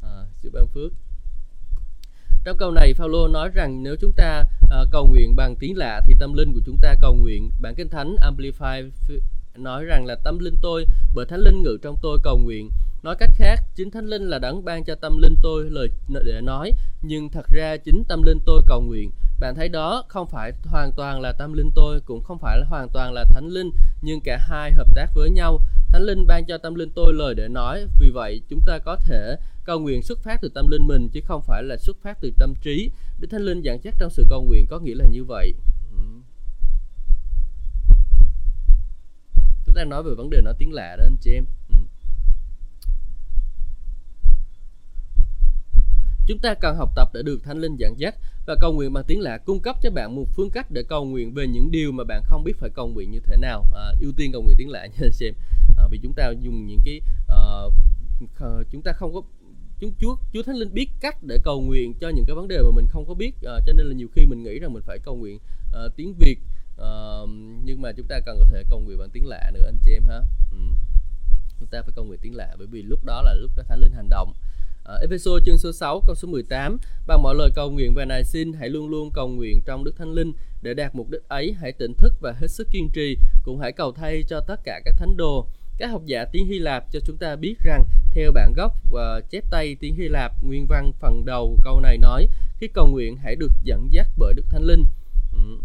Ờ, à, chúc ban phước. Trong câu này Phaolô nói rằng nếu chúng ta uh, cầu nguyện bằng tiếng lạ thì tâm linh của chúng ta cầu nguyện. Bản Kinh Thánh Amplify nói rằng là tâm linh tôi bởi Thánh Linh ngự trong tôi cầu nguyện. Nói cách khác, chính Thánh Linh là đấng ban cho tâm linh tôi lời để nói, nhưng thật ra chính tâm linh tôi cầu nguyện. Bạn thấy đó không phải hoàn toàn là tâm linh tôi, cũng không phải là hoàn toàn là Thánh Linh, nhưng cả hai hợp tác với nhau. Thánh Linh ban cho tâm linh tôi lời để nói, vì vậy chúng ta có thể cầu nguyện xuất phát từ tâm linh mình chứ không phải là xuất phát từ tâm trí. Đức Thánh Linh dẫn dắt trong sự cầu nguyện có nghĩa là như vậy. Chúng ta nói về vấn đề nói tiếng lạ đó anh chị em. Ừ. Chúng ta cần học tập để được Thánh Linh dẫn dắt và cầu nguyện bằng tiếng lạ cung cấp cho bạn một phương cách để cầu nguyện về những điều mà bạn không biết phải cầu nguyện như thế nào. À, ưu tiên cầu nguyện tiếng lạ nha anh chị em. À, vì chúng ta dùng những cái uh, chúng ta không có chúng Chúa Chúa Thánh Linh biết cách để cầu nguyện cho những cái vấn đề mà mình không có biết à, cho nên là nhiều khi mình nghĩ rằng mình phải cầu nguyện uh, tiếng Việt uh, nhưng mà chúng ta cần có thể cầu nguyện bằng tiếng lạ nữa anh chị em ha ừ. chúng ta phải cầu nguyện tiếng lạ bởi vì lúc đó là lúc đó Thánh Linh hành động ở episode chương số 6 câu số 18 bằng mọi lời cầu nguyện và nài xin hãy luôn luôn cầu nguyện trong Đức Thánh Linh. Để đạt mục đích ấy hãy tỉnh thức và hết sức kiên trì. Cũng hãy cầu thay cho tất cả các thánh đồ. Các học giả tiếng Hy Lạp cho chúng ta biết rằng theo bản gốc và chép tay tiếng Hy Lạp, nguyên văn phần đầu câu này nói: Khi cầu nguyện hãy được dẫn dắt bởi Đức Thánh Linh. ừ.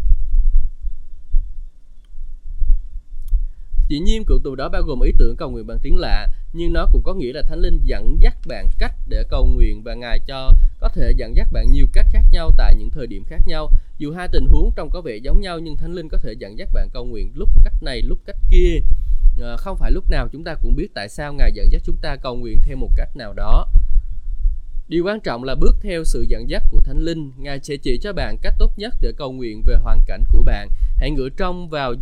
Dĩ nhiên cụm từ đó bao gồm ý tưởng cầu nguyện bằng tiếng lạ, nhưng nó cũng có nghĩa là Thánh Linh dẫn dắt bạn cách để cầu nguyện và Ngài cho có thể dẫn dắt bạn nhiều cách khác nhau tại những thời điểm khác nhau. Dù hai tình huống trông có vẻ giống nhau nhưng Thánh Linh có thể dẫn dắt bạn cầu nguyện lúc cách này lúc cách kia. À, không phải lúc nào chúng ta cũng biết tại sao Ngài dẫn dắt chúng ta cầu nguyện theo một cách nào đó. Điều quan trọng là bước theo sự dẫn dắt của Thánh Linh, Ngài sẽ chỉ cho bạn cách tốt nhất để cầu nguyện về hoàn cảnh của bạn. Hãy ngửa trong vào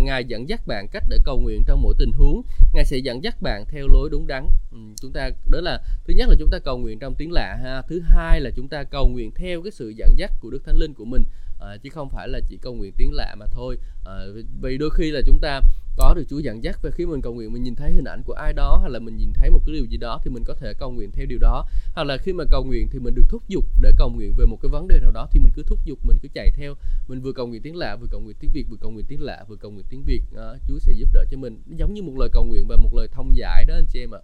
Ngài dẫn dắt bạn cách để cầu nguyện trong mỗi tình huống. Ngài sẽ dẫn dắt bạn theo lối đúng đắn. Ừ, chúng ta đó là thứ nhất là chúng ta cầu nguyện trong tiếng lạ ha. Thứ hai là chúng ta cầu nguyện theo cái sự dẫn dắt của Đức Thánh Linh của mình. À, chứ không phải là chỉ cầu nguyện tiếng lạ mà thôi à, vì đôi khi là chúng ta có được Chúa dẫn dắt và khi mình cầu nguyện mình nhìn thấy hình ảnh của ai đó hay là mình nhìn thấy một cái điều gì đó thì mình có thể cầu nguyện theo điều đó hoặc là khi mà cầu nguyện thì mình được thúc giục để cầu nguyện về một cái vấn đề nào đó thì mình cứ thúc giục mình cứ chạy theo mình vừa cầu nguyện tiếng lạ vừa cầu nguyện tiếng việt vừa cầu nguyện tiếng lạ vừa cầu nguyện tiếng việt à, Chúa sẽ giúp đỡ cho mình giống như một lời cầu nguyện và một lời thông giải đó anh chị em ạ.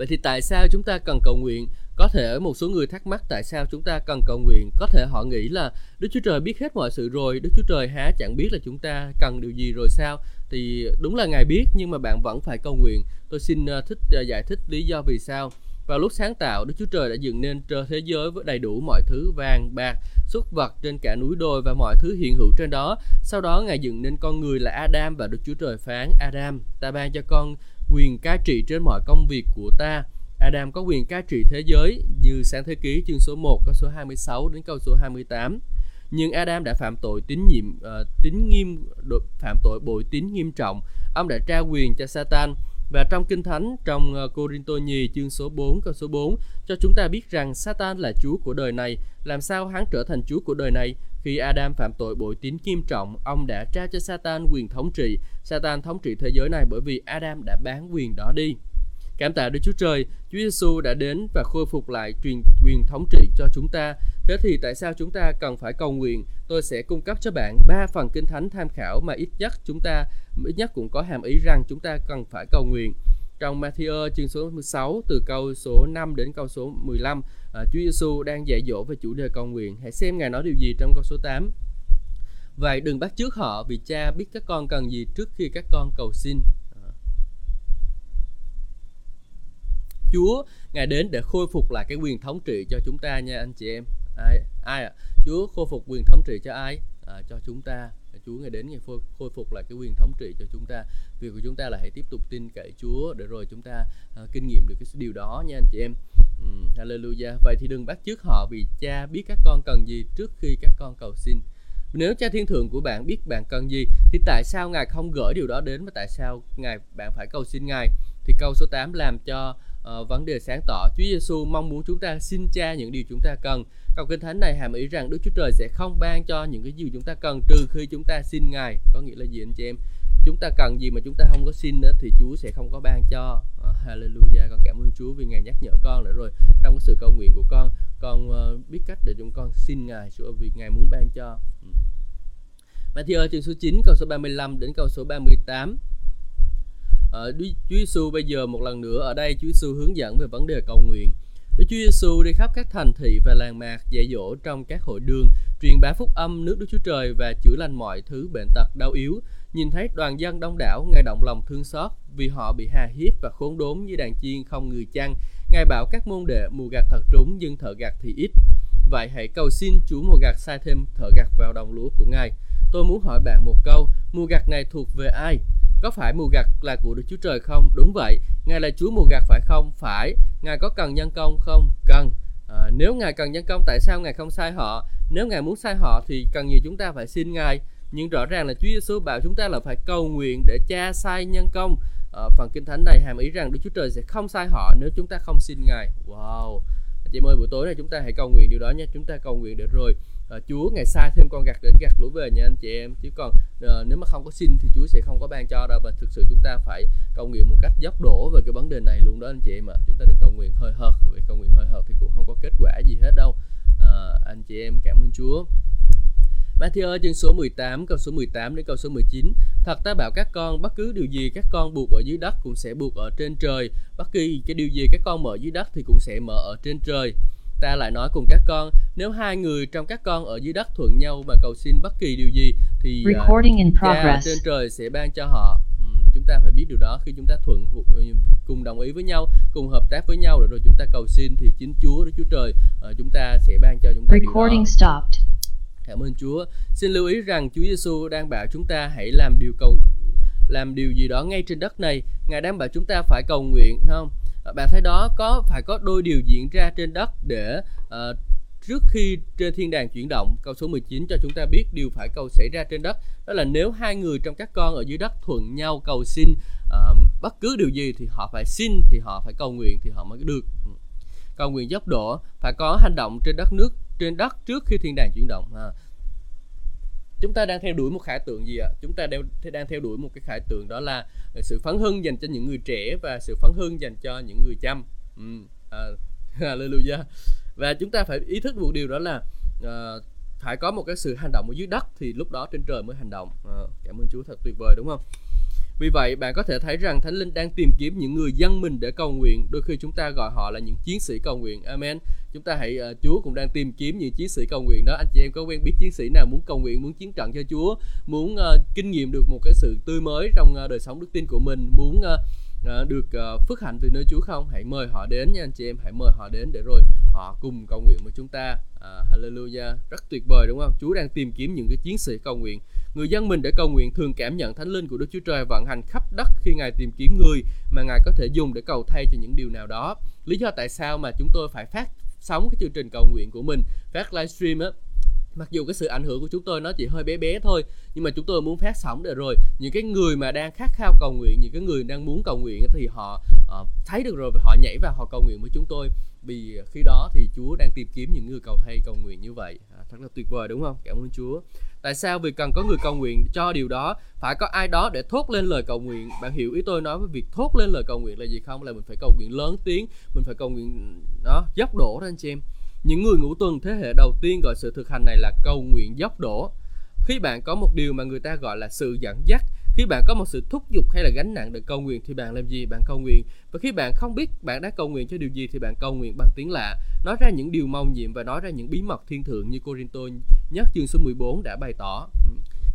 Vậy thì tại sao chúng ta cần cầu nguyện? Có thể một số người thắc mắc tại sao chúng ta cần cầu nguyện. Có thể họ nghĩ là Đức Chúa Trời biết hết mọi sự rồi, Đức Chúa Trời há chẳng biết là chúng ta cần điều gì rồi sao? Thì đúng là Ngài biết nhưng mà bạn vẫn phải cầu nguyện. Tôi xin ờ, thích ờ, giải thích lý do vì sao. Vào lúc sáng tạo, Đức Chúa Trời đã dựng nên thế giới với đầy đủ mọi thứ vàng, bạc, xuất vật trên cả núi đồi và mọi thứ hiện hữu trên đó. Sau đó Ngài dựng nên con người là Adam và Đức Chúa Trời phán Adam, ta ban cho con quyền cai trị trên mọi công việc của ta. Adam có quyền cai trị thế giới như sáng thế ký chương số 1 câu số 26 đến câu số 28. Nhưng Adam đã phạm tội tín nhiệm uh, tín nghiêm phạm tội bội tín nghiêm trọng. Ông đã trao quyền cho Satan và trong Kinh Thánh trong uh, Corinto nhì chương số 4 câu số 4 cho chúng ta biết rằng Satan là chúa của đời này. Làm sao hắn trở thành chúa của đời này? Khi Adam phạm tội bội tín nghiêm trọng, ông đã trao cho Satan quyền thống trị. Satan thống trị thế giới này bởi vì Adam đã bán quyền đó đi. Cảm tạ Đức Chúa Trời, Chúa Giêsu đã đến và khôi phục lại truyền quyền thống trị cho chúng ta. Thế thì tại sao chúng ta cần phải cầu nguyện? Tôi sẽ cung cấp cho bạn ba phần kinh thánh tham khảo mà ít nhất chúng ta ít nhất cũng có hàm ý rằng chúng ta cần phải cầu nguyện. Trong Matthew chương số 16 từ câu số 5 đến câu số 15, à, Chúa Giêsu đang dạy dỗ về chủ đề cầu nguyện. Hãy xem Ngài nói điều gì trong câu số 8. Vậy đừng bắt trước họ vì cha biết các con cần gì trước khi các con cầu xin. Chúa Ngài đến để khôi phục lại cái quyền thống trị cho chúng ta nha anh chị em. Ai ai ạ? À? Chúa khôi phục quyền thống trị cho ai? À, cho chúng ta Chúa ngày đến ngày khôi phục lại cái quyền thống trị cho chúng ta việc của chúng ta là hãy tiếp tục tin cậy Chúa để rồi chúng ta uh, kinh nghiệm được cái điều đó nha anh chị em um, Hallelujah vậy thì đừng bắt chước họ vì cha biết các con cần gì trước khi các con cầu xin nếu cha thiên thượng của bạn biết bạn cần gì thì tại sao ngài không gửi điều đó đến và tại sao ngài bạn phải cầu xin ngài thì câu số 8 làm cho Ờ, uh, vấn đề sáng tỏ Chúa Giêsu mong muốn chúng ta xin cha những điều chúng ta cần Câu kinh thánh này hàm ý rằng Đức Chúa Trời sẽ không ban cho những cái gì chúng ta cần trừ khi chúng ta xin Ngài. Có nghĩa là gì anh chị em? Chúng ta cần gì mà chúng ta không có xin nữa thì Chúa sẽ không có ban cho. Uh, hallelujah. Con cảm ơn Chúa vì Ngài nhắc nhở con nữa rồi. Trong cái sự cầu nguyện của con, con uh, biết cách để chúng con xin Ngài vì Ngài muốn ban cho. Ừ. Matthew chương số 9 câu số 35 đến câu số 38. Ờ, Chúa Giêsu bây giờ một lần nữa ở đây Chúa Giêsu hướng dẫn về vấn đề cầu nguyện. Đức Chúa Giêsu đi khắp các thành thị và làng mạc dạy dỗ trong các hội đường, truyền bá phúc âm nước Đức Chúa Trời và chữa lành mọi thứ bệnh tật đau yếu. Nhìn thấy đoàn dân đông đảo, Ngài động lòng thương xót vì họ bị hà hiếp và khốn đốn như đàn chiên không người chăn. Ngài bảo các môn đệ mùa gặt thật trúng nhưng thợ gặt thì ít. Vậy hãy cầu xin Chúa mùa gặt sai thêm thợ gặt vào đồng lúa của Ngài. Tôi muốn hỏi bạn một câu, mùa gặt này thuộc về ai? Có phải mùa gặt là của Đức Chúa Trời không? Đúng vậy. Ngài là Chúa mùa gặt phải không? Phải. Ngài có cần nhân công không? Cần. À, nếu Ngài cần nhân công tại sao Ngài không sai họ? Nếu Ngài muốn sai họ thì cần gì chúng ta phải xin Ngài. Nhưng rõ ràng là Chúa Giêsu bảo chúng ta là phải cầu nguyện để cha sai nhân công. À, phần kinh thánh này hàm ý rằng Đức Chúa Trời sẽ không sai họ nếu chúng ta không xin Ngài. Wow. Chị ơi buổi tối này chúng ta hãy cầu nguyện điều đó nha. Chúng ta cầu nguyện để rồi uh, Chúa ngày sai thêm con gặt đến gặt lũ về nha anh chị em. Chứ còn uh, nếu mà không có xin thì Chúa sẽ không có ban cho đâu và thực sự chúng ta phải cầu nguyện một cách dốc đổ về cái vấn đề này luôn đó anh chị em ạ. Chúng ta đừng cầu nguyện hơi hợt vì cầu nguyện hơi hợt thì cũng không có kết quả gì hết đâu. Uh, anh chị em cảm ơn Chúa. Matthew chương số 18 câu số 18 đến câu số 19 Thật ta bảo các con bất cứ điều gì các con buộc ở dưới đất cũng sẽ buộc ở trên trời. Bất kỳ cái điều gì các con mở dưới đất thì cũng sẽ mở ở trên trời ta lại nói cùng các con nếu hai người trong các con ở dưới đất thuận nhau mà cầu xin bất kỳ điều gì thì uh, Recording cha trên trời sẽ ban cho họ Ừm, chúng ta phải biết điều đó khi chúng ta thuận hu- cùng đồng ý với nhau cùng hợp tác với nhau rồi rồi chúng ta cầu xin thì chính Chúa Đức Chúa Trời ờ, chúng ta sẽ ban cho chúng ta điều đó Recording stopped. Cảm ơn Chúa. Xin lưu ý rằng Chúa Giêsu đang bảo chúng ta hãy làm điều cầu làm điều gì đó ngay trên đất này. Ngài đang bảo chúng ta phải cầu nguyện, không? Ờ, bạn thấy đó có phải có đôi điều diễn ra trên đất để uh, trước khi trên thiên đàng chuyển động câu số 19 cho chúng ta biết điều phải cầu xảy ra trên đất. Đó là nếu hai người trong các con ở dưới đất thuận nhau cầu xin uh, bất cứ điều gì thì họ phải xin thì họ phải cầu nguyện thì họ mới được. Ừ. Cầu nguyện dốc đổ phải có hành động trên đất nước trên đất trước khi thiên đàng chuyển động. Ha chúng ta đang theo đuổi một khải tượng gì ạ? Chúng ta đang đang theo đuổi một cái khải tượng đó là ờ, sự phấn hưng dành cho những người trẻ và sự phấn hưng dành cho những người chăm. Ừ. à, *laughs* hallelujah. Và chúng ta phải ý thức một điều đó là à, phải có một cái sự hành động ở dưới đất thì lúc đó trên trời mới hành động. À, cảm ơn Chúa thật tuyệt vời đúng không? Vì vậy bạn có thể thấy rằng Thánh Linh đang tìm kiếm những người dân mình để cầu nguyện. Đôi khi chúng ta gọi họ là những chiến sĩ cầu nguyện. Amen. Chúng ta hãy uh, Chúa cũng đang tìm kiếm những chiến sĩ cầu nguyện đó. Anh chị em có quen biết chiến sĩ nào muốn cầu nguyện muốn chiến trận cho Chúa muốn uh, kinh nghiệm được một cái sự tươi mới trong uh, đời sống đức tin của mình muốn uh, uh, được uh, phước hạnh từ nơi Chúa không? Hãy mời họ đến nha anh chị em. Hãy mời họ đến để rồi họ cùng cầu nguyện với chúng ta. À, hallelujah. Rất tuyệt vời đúng không? Chúa đang tìm kiếm những cái chiến sĩ cầu nguyện người dân mình để cầu nguyện thường cảm nhận thánh linh của Đức Chúa Trời vận hành khắp đất khi ngài tìm kiếm người mà ngài có thể dùng để cầu thay cho những điều nào đó. Lý do tại sao mà chúng tôi phải phát sóng cái chương trình cầu nguyện của mình phát livestream á mặc dù cái sự ảnh hưởng của chúng tôi nó chỉ hơi bé bé thôi nhưng mà chúng tôi muốn phát sóng để rồi những cái người mà đang khát khao cầu nguyện những cái người đang muốn cầu nguyện thì họ uh, thấy được rồi và họ nhảy vào họ cầu nguyện với chúng tôi. Vì khi đó thì Chúa đang tìm kiếm những người cầu thay cầu nguyện như vậy. À, thật là tuyệt vời đúng không? Cảm ơn Chúa tại sao? Vì cần có người cầu nguyện cho điều đó. Phải có ai đó để thốt lên lời cầu nguyện. Bạn hiểu ý tôi nói với việc thốt lên lời cầu nguyện là gì không? Là mình phải cầu nguyện lớn tiếng. Mình phải cầu nguyện, đó, dốc đổ đó anh chị em. Những người ngũ tuần thế hệ đầu tiên gọi sự thực hành này là cầu nguyện dốc đổ. Khi bạn có một điều mà người ta gọi là sự dẫn dắt, khi bạn có một sự thúc giục hay là gánh nặng để cầu nguyện thì bạn làm gì? Bạn cầu nguyện. Và khi bạn không biết bạn đã cầu nguyện cho điều gì thì bạn cầu nguyện bằng tiếng lạ. Nói ra những điều mong nhiệm và nói ra những bí mật thiên thượng như Corinto nhất chương số 14 đã bày tỏ. Ừ.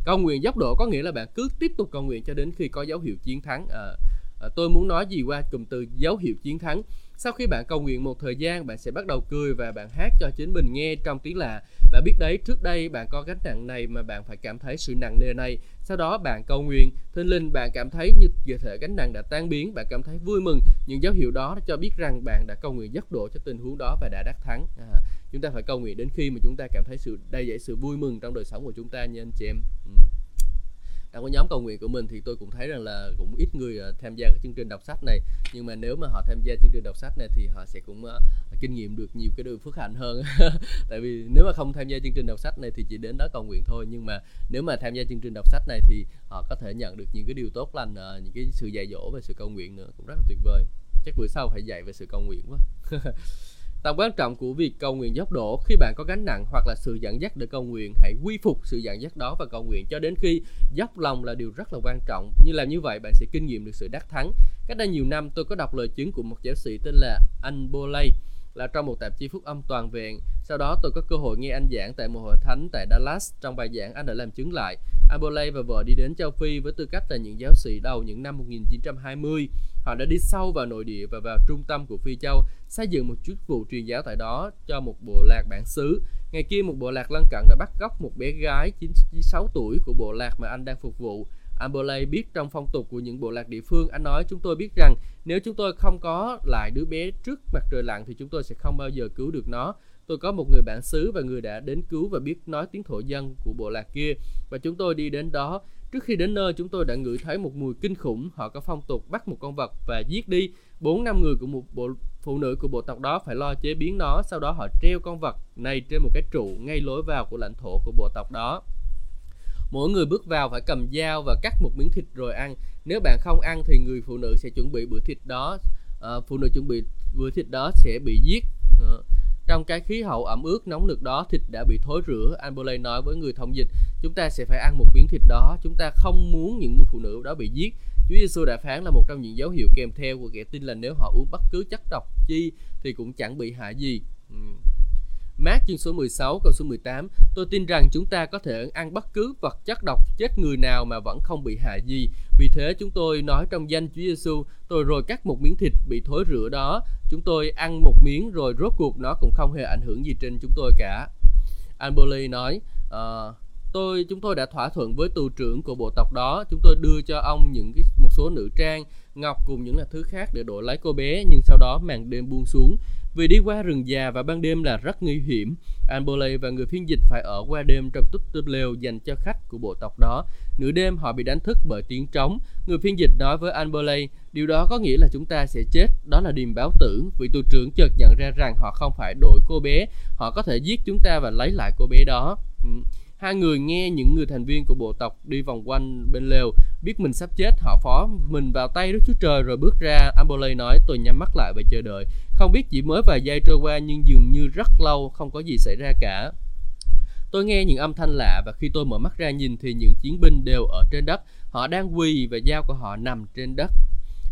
Cầu nguyện dốc độ có nghĩa là bạn cứ tiếp tục cầu nguyện cho đến khi có dấu hiệu chiến thắng. À, à, tôi muốn nói gì qua cụm từ dấu hiệu chiến thắng. Sau khi bạn cầu nguyện một thời gian bạn sẽ bắt đầu cười và bạn hát cho chính mình nghe trong tiếng lạ bạn biết đấy trước đây bạn có gánh nặng này mà bạn phải cảm thấy sự nặng nề này. Sau đó bạn cầu nguyện thinh linh bạn cảm thấy như về thể gánh nặng đã tan biến bạn cảm thấy vui mừng. Những dấu hiệu đó cho biết rằng bạn đã cầu nguyện dốc độ cho tình huống đó và đã đắc thắng. À, chúng ta phải cầu nguyện đến khi mà chúng ta cảm thấy sự đầy dẫy sự vui mừng trong đời sống của chúng ta nha anh chị em. Ừ. À, trong cái nhóm cầu nguyện của mình thì tôi cũng thấy rằng là cũng ít người à, tham gia cái chương trình đọc sách này. Nhưng mà nếu mà họ tham gia chương trình đọc sách này thì họ sẽ cũng uh, kinh nghiệm được nhiều cái điều phước hạnh hơn. *laughs* Tại vì nếu mà không tham gia chương trình đọc sách này thì chỉ đến đó cầu nguyện thôi. Nhưng mà nếu mà tham gia chương trình đọc sách này thì họ có thể nhận được những cái điều tốt lành uh, những cái sự dạy dỗ về sự cầu nguyện nữa. Cũng rất là tuyệt vời. Chắc bữa sau phải dạy về sự cầu nguyện quá. *laughs* Tầm quan trọng của việc cầu nguyện dốc đổ khi bạn có gánh nặng hoặc là sự dẫn dắt để cầu nguyện, hãy quy phục sự dẫn dắt đó và cầu nguyện cho đến khi dốc lòng là điều rất là quan trọng. Như làm như vậy bạn sẽ kinh nghiệm được sự đắc thắng. Cách đây nhiều năm tôi có đọc lời chứng của một giáo sĩ tên là anh Bolay là trong một tạp chí phúc âm toàn vẹn. Sau đó tôi có cơ hội nghe anh giảng tại một hội thánh tại Dallas. Trong bài giảng anh đã làm chứng lại Abolay và vợ đi đến châu Phi với tư cách là những giáo sĩ đầu những năm 1920. Họ đã đi sâu vào nội địa và vào trung tâm của Phi Châu, xây dựng một chức vụ truyền giáo tại đó cho một bộ lạc bản xứ. Ngày kia một bộ lạc lân cận đã bắt cóc một bé gái 96 tuổi của bộ lạc mà anh đang phục vụ. Amberley biết trong phong tục của những bộ lạc địa phương, anh nói chúng tôi biết rằng nếu chúng tôi không có lại đứa bé trước mặt trời lặn thì chúng tôi sẽ không bao giờ cứu được nó. Tôi có một người bạn xứ và người đã đến cứu và biết nói tiếng thổ dân của bộ lạc kia và chúng tôi đi đến đó. Trước khi đến nơi chúng tôi đã ngửi thấy một mùi kinh khủng. Họ có phong tục bắt một con vật và giết đi. Bốn năm người của một bộ phụ nữ của bộ tộc đó phải lo chế biến nó. Sau đó họ treo con vật này trên một cái trụ ngay lối vào của lãnh thổ của bộ tộc đó. Mỗi người bước vào phải cầm dao và cắt một miếng thịt rồi ăn. Nếu bạn không ăn thì người phụ nữ sẽ chuẩn bị bữa thịt đó. À, phụ nữ chuẩn bị bữa thịt đó sẽ bị giết. À, trong cái khí hậu ẩm ướt nóng nực đó, thịt đã bị thối rữa. Amberley nói với người thông dịch, chúng ta sẽ phải ăn một miếng thịt đó. Chúng ta không muốn những người phụ nữ đó bị giết. Chúa Giêsu đã phán là một trong những dấu hiệu kèm theo của kẻ tin là nếu họ uống bất cứ chất độc chi thì cũng chẳng bị hại gì. Ừ. Mát chương số 16 câu số 18 Tôi tin rằng chúng ta có thể ăn bất cứ vật chất độc chết người nào mà vẫn không bị hại gì Vì thế chúng tôi nói trong danh Chúa Giêsu Tôi rồi cắt một miếng thịt bị thối rữa đó. Chúng tôi ăn một miếng rồi rốt cuộc nó cũng không hề ảnh hưởng gì trên chúng tôi cả. Anboli nói uh, tôi chúng tôi đã thỏa thuận với tù trưởng của bộ tộc đó. Chúng tôi đưa cho ông những cái một số nữ trang ngọc cùng những là thứ khác để đổi lấy cô bé nhưng sau đó màn đêm buông xuống vì đi qua rừng già và ban đêm là rất nguy hiểm Anbole và người phiên dịch phải ở qua đêm trong túp túp lều dành cho khách của bộ tộc đó. Nửa đêm họ bị đánh thức bởi tiếng trống. Người phiên dịch nói với Anbole, điều đó có nghĩa là chúng ta sẽ chết. Đó là điềm báo tử. Vị tù trưởng chợt nhận ra rằng họ không phải đội cô bé. Họ có thể giết chúng ta và lấy lại cô bé đó. Ừ. Hai người nghe những người thành viên của bộ tộc đi vòng quanh bên lều, biết mình sắp chết, họ phó mình vào tay Đức Chúa Trời rồi bước ra. Ambolay nói, tôi nhắm mắt lại và chờ đợi. Không biết chỉ mới vài giây trôi qua nhưng dường như rất lâu, không có gì xảy ra cả. Tôi nghe những âm thanh lạ và khi tôi mở mắt ra nhìn thì những chiến binh đều ở trên đất. Họ đang quỳ và dao của họ nằm trên đất.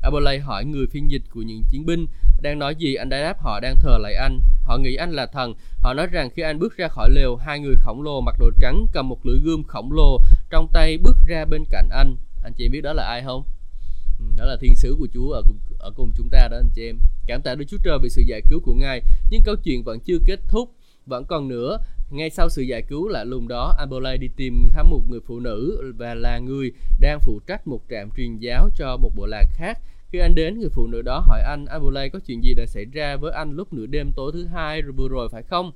Abolay hỏi người phiên dịch của những chiến binh đang nói gì anh đã đáp họ đang thờ lại anh. Họ nghĩ anh là thần. Họ nói rằng khi anh bước ra khỏi lều hai người khổng lồ mặc đồ trắng cầm một lưỡi gươm khổng lồ trong tay bước ra bên cạnh anh. Anh chị biết đó là ai không? Ừ, đó là thiên sứ của Chúa ở cùng, ở cùng chúng ta đó anh chị em. Cảm tạ Đức Chúa Trời vì sự giải cứu của Ngài. Nhưng câu chuyện vẫn chưa kết thúc vẫn còn nữa. Ngay sau sự giải cứu lạ lùng đó Abolay đi tìm thăm một người phụ nữ và là người đang phụ trách một trạm truyền giáo cho một bộ lạc khác khi anh đến, người phụ nữ đó hỏi anh, Abulay có chuyện gì đã xảy ra với anh lúc nửa đêm tối thứ hai rồi vừa rồi phải không?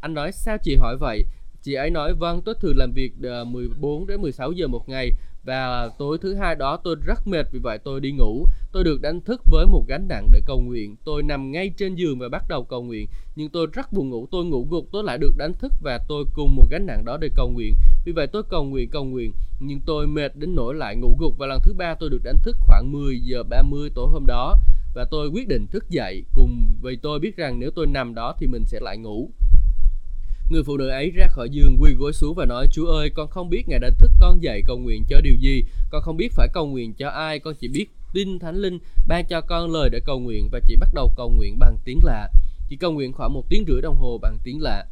Anh nói, sao chị hỏi vậy? Chị ấy nói, vâng, tôi thường làm việc ờ, 14 đến 16 giờ một ngày và tối thứ hai đó, tôi rất mệt vì vậy tôi đi ngủ. Tôi được đánh thức với một gánh nặng để cầu nguyện. Tôi nằm ngay trên giường và bắt đầu cầu nguyện. Nhưng tôi rất buồn ngủ. Tôi ngủ gục. Tôi lại được đánh thức và tôi cùng một gánh nặng đó để cầu nguyện. Vì vậy tôi cầu nguyện cầu nguyện. Nhưng tôi mệt đến nỗi lại ngủ gục. Và lần thứ ba tôi được đánh thức khoảng 10 giờ 30 tối hôm đó. Và tôi quyết định thức dậy cùng vì tôi biết rằng nếu tôi nằm đó thì mình sẽ lại ngủ. Người phụ nữ ấy ra khỏi giường quỳ gối xuống và nói, Chúa ơi, con không biết Ngài đã thức con dậy cầu nguyện cho điều gì. Con không biết phải cầu nguyện cho ai. Con chỉ biết tin Thánh Linh ban cho con lời để cầu nguyện Và chỉ bắt đầu cầu nguyện bằng tiếng lạ. Chỉ cầu nguyện khoảng một tiếng rưỡi đồng hồ bằng tiếng lạ.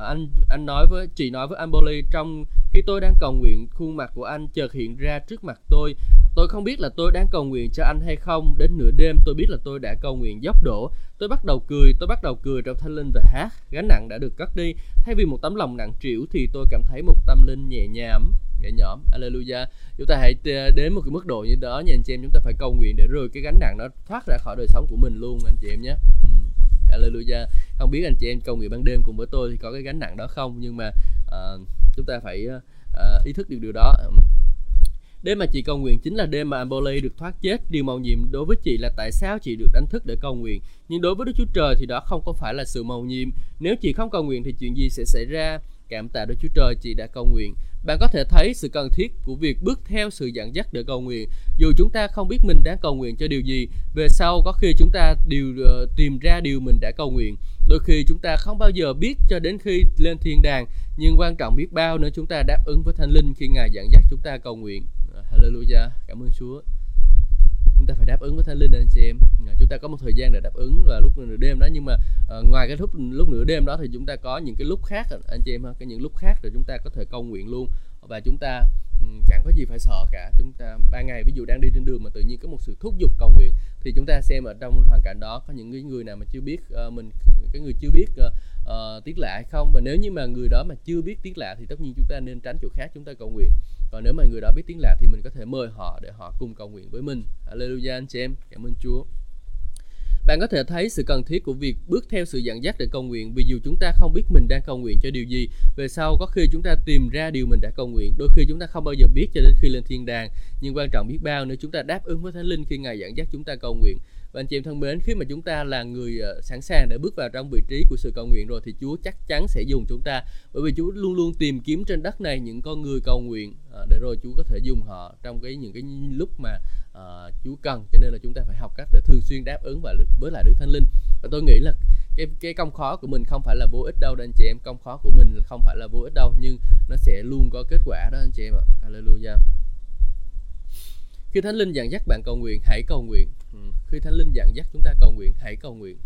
Ờ, anh anh nói với chị nói với Amboli trong khi tôi đang cầu nguyện khuôn mặt của anh chợt hiện ra trước mặt tôi Tôi không biết là tôi đang cầu nguyện cho anh hay không. Đến nửa đêm tôi biết là tôi đã cầu nguyện dốc đổ. Tôi bắt đầu cười, tôi bắt đầu cười trong thanh linh và hát. Gánh nặng đã được cất đi. Thay vì một tấm lòng nặng trĩu thì tôi cảm thấy một tâm linh nhẹ nhàng nhẹ nhõm Alleluia chúng ta hãy đến một cái mức độ như đó nha anh chị em chúng ta phải cầu nguyện để rồi cái gánh nặng nó thoát ra khỏi đời sống của mình luôn anh chị em nhé ừ. Alleluia không biết anh chị em cầu nguyện ban đêm cùng với tôi thì có cái gánh nặng đó không nhưng mà uh, chúng ta phải uh, ý thức được điều đó Đêm mà chị cầu nguyện chính là đêm mà Amboli được thoát chết. Điều màu nhiệm đối với chị là tại sao chị được đánh thức để cầu nguyện. Nhưng đối với Đức Chúa Trời thì đó không có phải là sự màu nhiệm. Nếu chị không cầu nguyện thì chuyện gì sẽ xảy ra? Cảm tạ Đức Chúa Trời chị đã cầu nguyện. Bạn có thể thấy sự cần thiết của việc bước theo sự dẫn dắt để cầu nguyện. Dù chúng ta không biết mình đang cầu nguyện cho điều gì, về sau có khi chúng ta đều uh, tìm ra điều mình đã cầu nguyện. Đôi khi chúng ta không bao giờ biết cho đến khi lên thiên đàng, nhưng quan trọng biết bao nữa chúng ta đáp ứng với Thánh Linh khi Ngài dẫn dắt chúng ta cầu nguyện. Ờ, hallelujah cảm ơn Chúa chúng ta phải đáp ứng với thánh linh anh chị em. Chúng ta có một thời gian để đáp ứng là lúc nửa đêm đó nhưng mà uh, ngoài cái lúc lúc nửa đêm đó thì chúng ta có những cái lúc khác anh chị em ha. Cái những lúc khác rồi chúng ta có thể cầu nguyện luôn. Và chúng ta um, chẳng có gì phải sợ cả. Chúng ta ban ngày ví dụ đang đi trên đường mà tự nhiên có một sự thúc giục cầu nguyện thì chúng ta xem ở trong hoàn cảnh đó có những người nào mà chưa biết uh, mình cái người chưa biết uh, Ờ, uh, tiếng lạ hay không? Và nếu như mà người đó mà chưa biết tiếng lạ thì tất nhiên chúng ta nên tránh chỗ khác chúng ta cầu nguyện. Còn nếu mà người đó biết tiếng lạ thì mình có thể mời họ để họ cùng cầu nguyện với mình. Alleluia anh chị em. Cảm ơn Chúa. Bạn có thể thấy sự cần thiết của việc bước theo sự dẫn dắt để cầu nguyện vì dù chúng ta không biết mình đang cầu nguyện cho điều gì, về sau có khi chúng ta tìm ra điều mình đã cầu nguyện, đôi khi chúng ta không bao giờ biết cho đến khi lên thiên đàng, nhưng quan trọng biết bao nếu chúng ta đáp ứng với Thánh Linh khi Ngài dẫn dắt chúng ta cầu nguyện. Và anh chị em thân mến, khi mà chúng ta là người ờ, sẵn sàng để bước vào trong vị trí của sự cầu nguyện rồi thì Chúa chắc chắn sẽ dùng chúng ta. Bởi vì Chúa luôn luôn tìm kiếm trên đất này những con người cầu nguyện ờ, để rồi Chúa có thể dùng họ trong cái những cái lúc mà uh, Chúa cần. Cho nên là chúng ta phải học cách để thường xuyên đáp ứng và với lại Đức Thánh Linh. Và tôi nghĩ là cái cái công khó của mình không phải là vô ích đâu đó anh chị em, công khó của mình không phải là vô ích đâu nhưng nó sẽ luôn có kết quả đó anh chị em ạ. Hallelujah. Khi Thánh Linh dặn dắt bạn cầu nguyện, hãy cầu nguyện. Khi Thánh Linh dặn dắt chúng ta cầu nguyện, hãy cầu nguyện.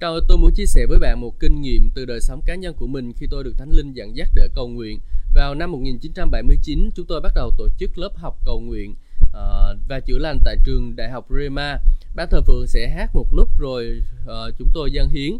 Trời, tôi muốn chia sẻ với bạn một kinh nghiệm từ đời sống cá nhân của mình khi tôi được Thánh Linh dẫn dắt để cầu nguyện. Vào năm 1979, chúng tôi bắt đầu tổ chức lớp học cầu nguyện uh, và chữa lành tại trường Đại học Rema. Ban thờ phượng sẽ hát một lúc rồi uh, chúng tôi dâng hiến.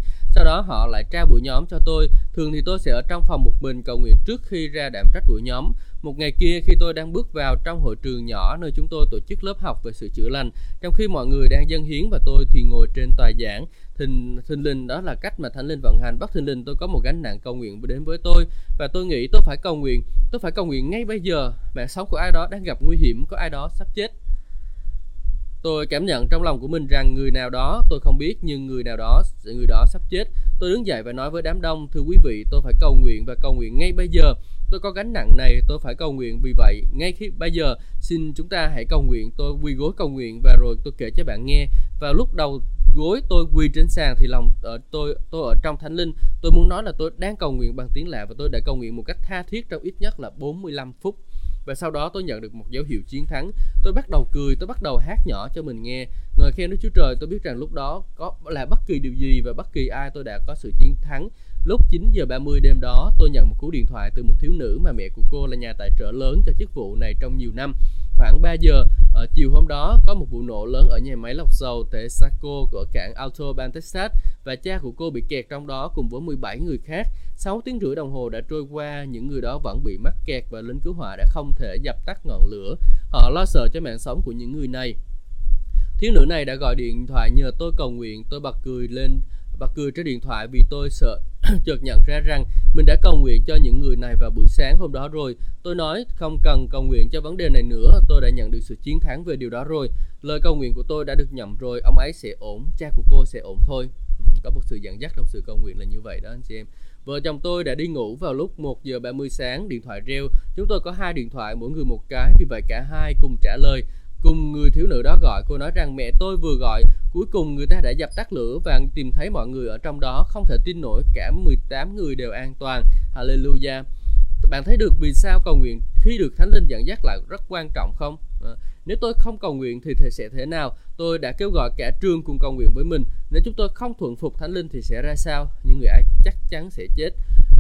Sau đó họ lại trao buổi nhóm cho tôi. Thường thì tôi sẽ ở trong phòng một mình cầu nguyện trước khi ra đảm trách buổi nhóm. Một ngày kia khi tôi đang bước vào trong hội trường nhỏ nơi chúng tôi tổ chức lớp học về sự chữa lành, trong khi mọi người đang dâng hiến và tôi thì ngồi trên tòa giảng, thình thình linh đó là cách mà thánh linh vận hành. Bất thình linh tôi có một gánh nặng cầu nguyện đến với tôi và tôi nghĩ tôi phải cầu nguyện. Tôi phải cầu nguyện ngay bây giờ. Mạng sống của ai đó đang gặp nguy hiểm có ai đó sắp chết tôi cảm nhận trong lòng của mình rằng người nào đó tôi không biết, nhưng người nào đó, người đó sắp chết. Tôi đứng dậy và nói với đám đông, thưa quý vị, tôi phải cầu nguyện và cầu nguyện ngay bây giờ. Tôi có gánh nặng này, tôi phải cầu nguyện vì vậy ngay khi bây giờ. Xin chúng ta hãy cầu nguyện. Tôi quỳ gối cầu nguyện và rồi tôi kể cho bạn nghe. Và lúc đầu gối tôi quỳ trên sàn thì lòng ở tôi tôi ở trong thánh linh. Tôi muốn nói là tôi đang cầu nguyện bằng tiếng lạ và tôi đã cầu nguyện một cách tha thiết trong ít nhất là 45 phút và sau đó tôi nhận được một dấu hiệu chiến thắng. Tôi bắt đầu cười, tôi bắt đầu hát nhỏ cho mình nghe. Ngợi khen Đức Chúa Trời, tôi biết rằng lúc đó có, là bất kỳ điều gì và bất kỳ ai tôi đã có sự chiến thắng. Lúc 9 giờ 30 đêm đó, tôi nhận một cú điện thoại từ một thiếu nữ mà mẹ của cô là nhà tài trợ lớn cho chức vụ này trong nhiều năm. Khoảng 3 giờ, ở chiều hôm đó, có một vụ nổ lớn ở nhà máy lọc dầu Texaco của cảng Autobahn Texas và cha của cô bị kẹt trong đó cùng với 17 người khác. 6 tiếng rưỡi đồng hồ đã trôi qua, những người đó vẫn bị mắc kẹt và lính cứu hỏa đã không thể dập tắt ngọn lửa. Họ lo sợ cho mạng sống của những người này. Thiếu nữ này đã gọi điện thoại nhờ tôi cầu nguyện, tôi bật cười lên và cười trên điện thoại vì tôi sợ *clears throat* chợt nhận ra rằng mình đã cầu nguyện cho những người này vào buổi sáng hôm đó rồi. Tôi nói không cần cầu nguyện cho vấn đề này nữa, tôi đã nhận được sự chiến thắng về điều đó rồi. Lời cầu nguyện của tôi đã được nhận rồi, ông ấy sẽ ổn, cha của cô sẽ ổn thôi. Ừ, có một sự dẫn dắt trong sự cầu nguyện là như vậy đó anh chị em. Vợ chồng tôi đã đi ngủ vào lúc 1 giờ 30 sáng, điện thoại reo. Chúng tôi có hai điện thoại, mỗi người một cái, vì vậy cả hai cùng trả lời. Cùng người thiếu nữ đó gọi, cô nói rằng mẹ tôi vừa gọi, cuối cùng người ta đã dập tắt lửa và tìm thấy mọi người ở trong đó, không thể tin nổi cả 18 người đều an toàn. Hallelujah. Bạn thấy được vì sao cầu nguyện khi được Thánh Linh dẫn dắt là rất quan trọng không? À, nếu tôi không cầu nguyện thì thể sẽ thế nào? Tôi đã kêu gọi cả trường cùng cầu nguyện với mình. Nếu chúng tôi không thuận phục Thánh Linh thì sẽ ra sao? Những người ấy chắc chắn sẽ chết.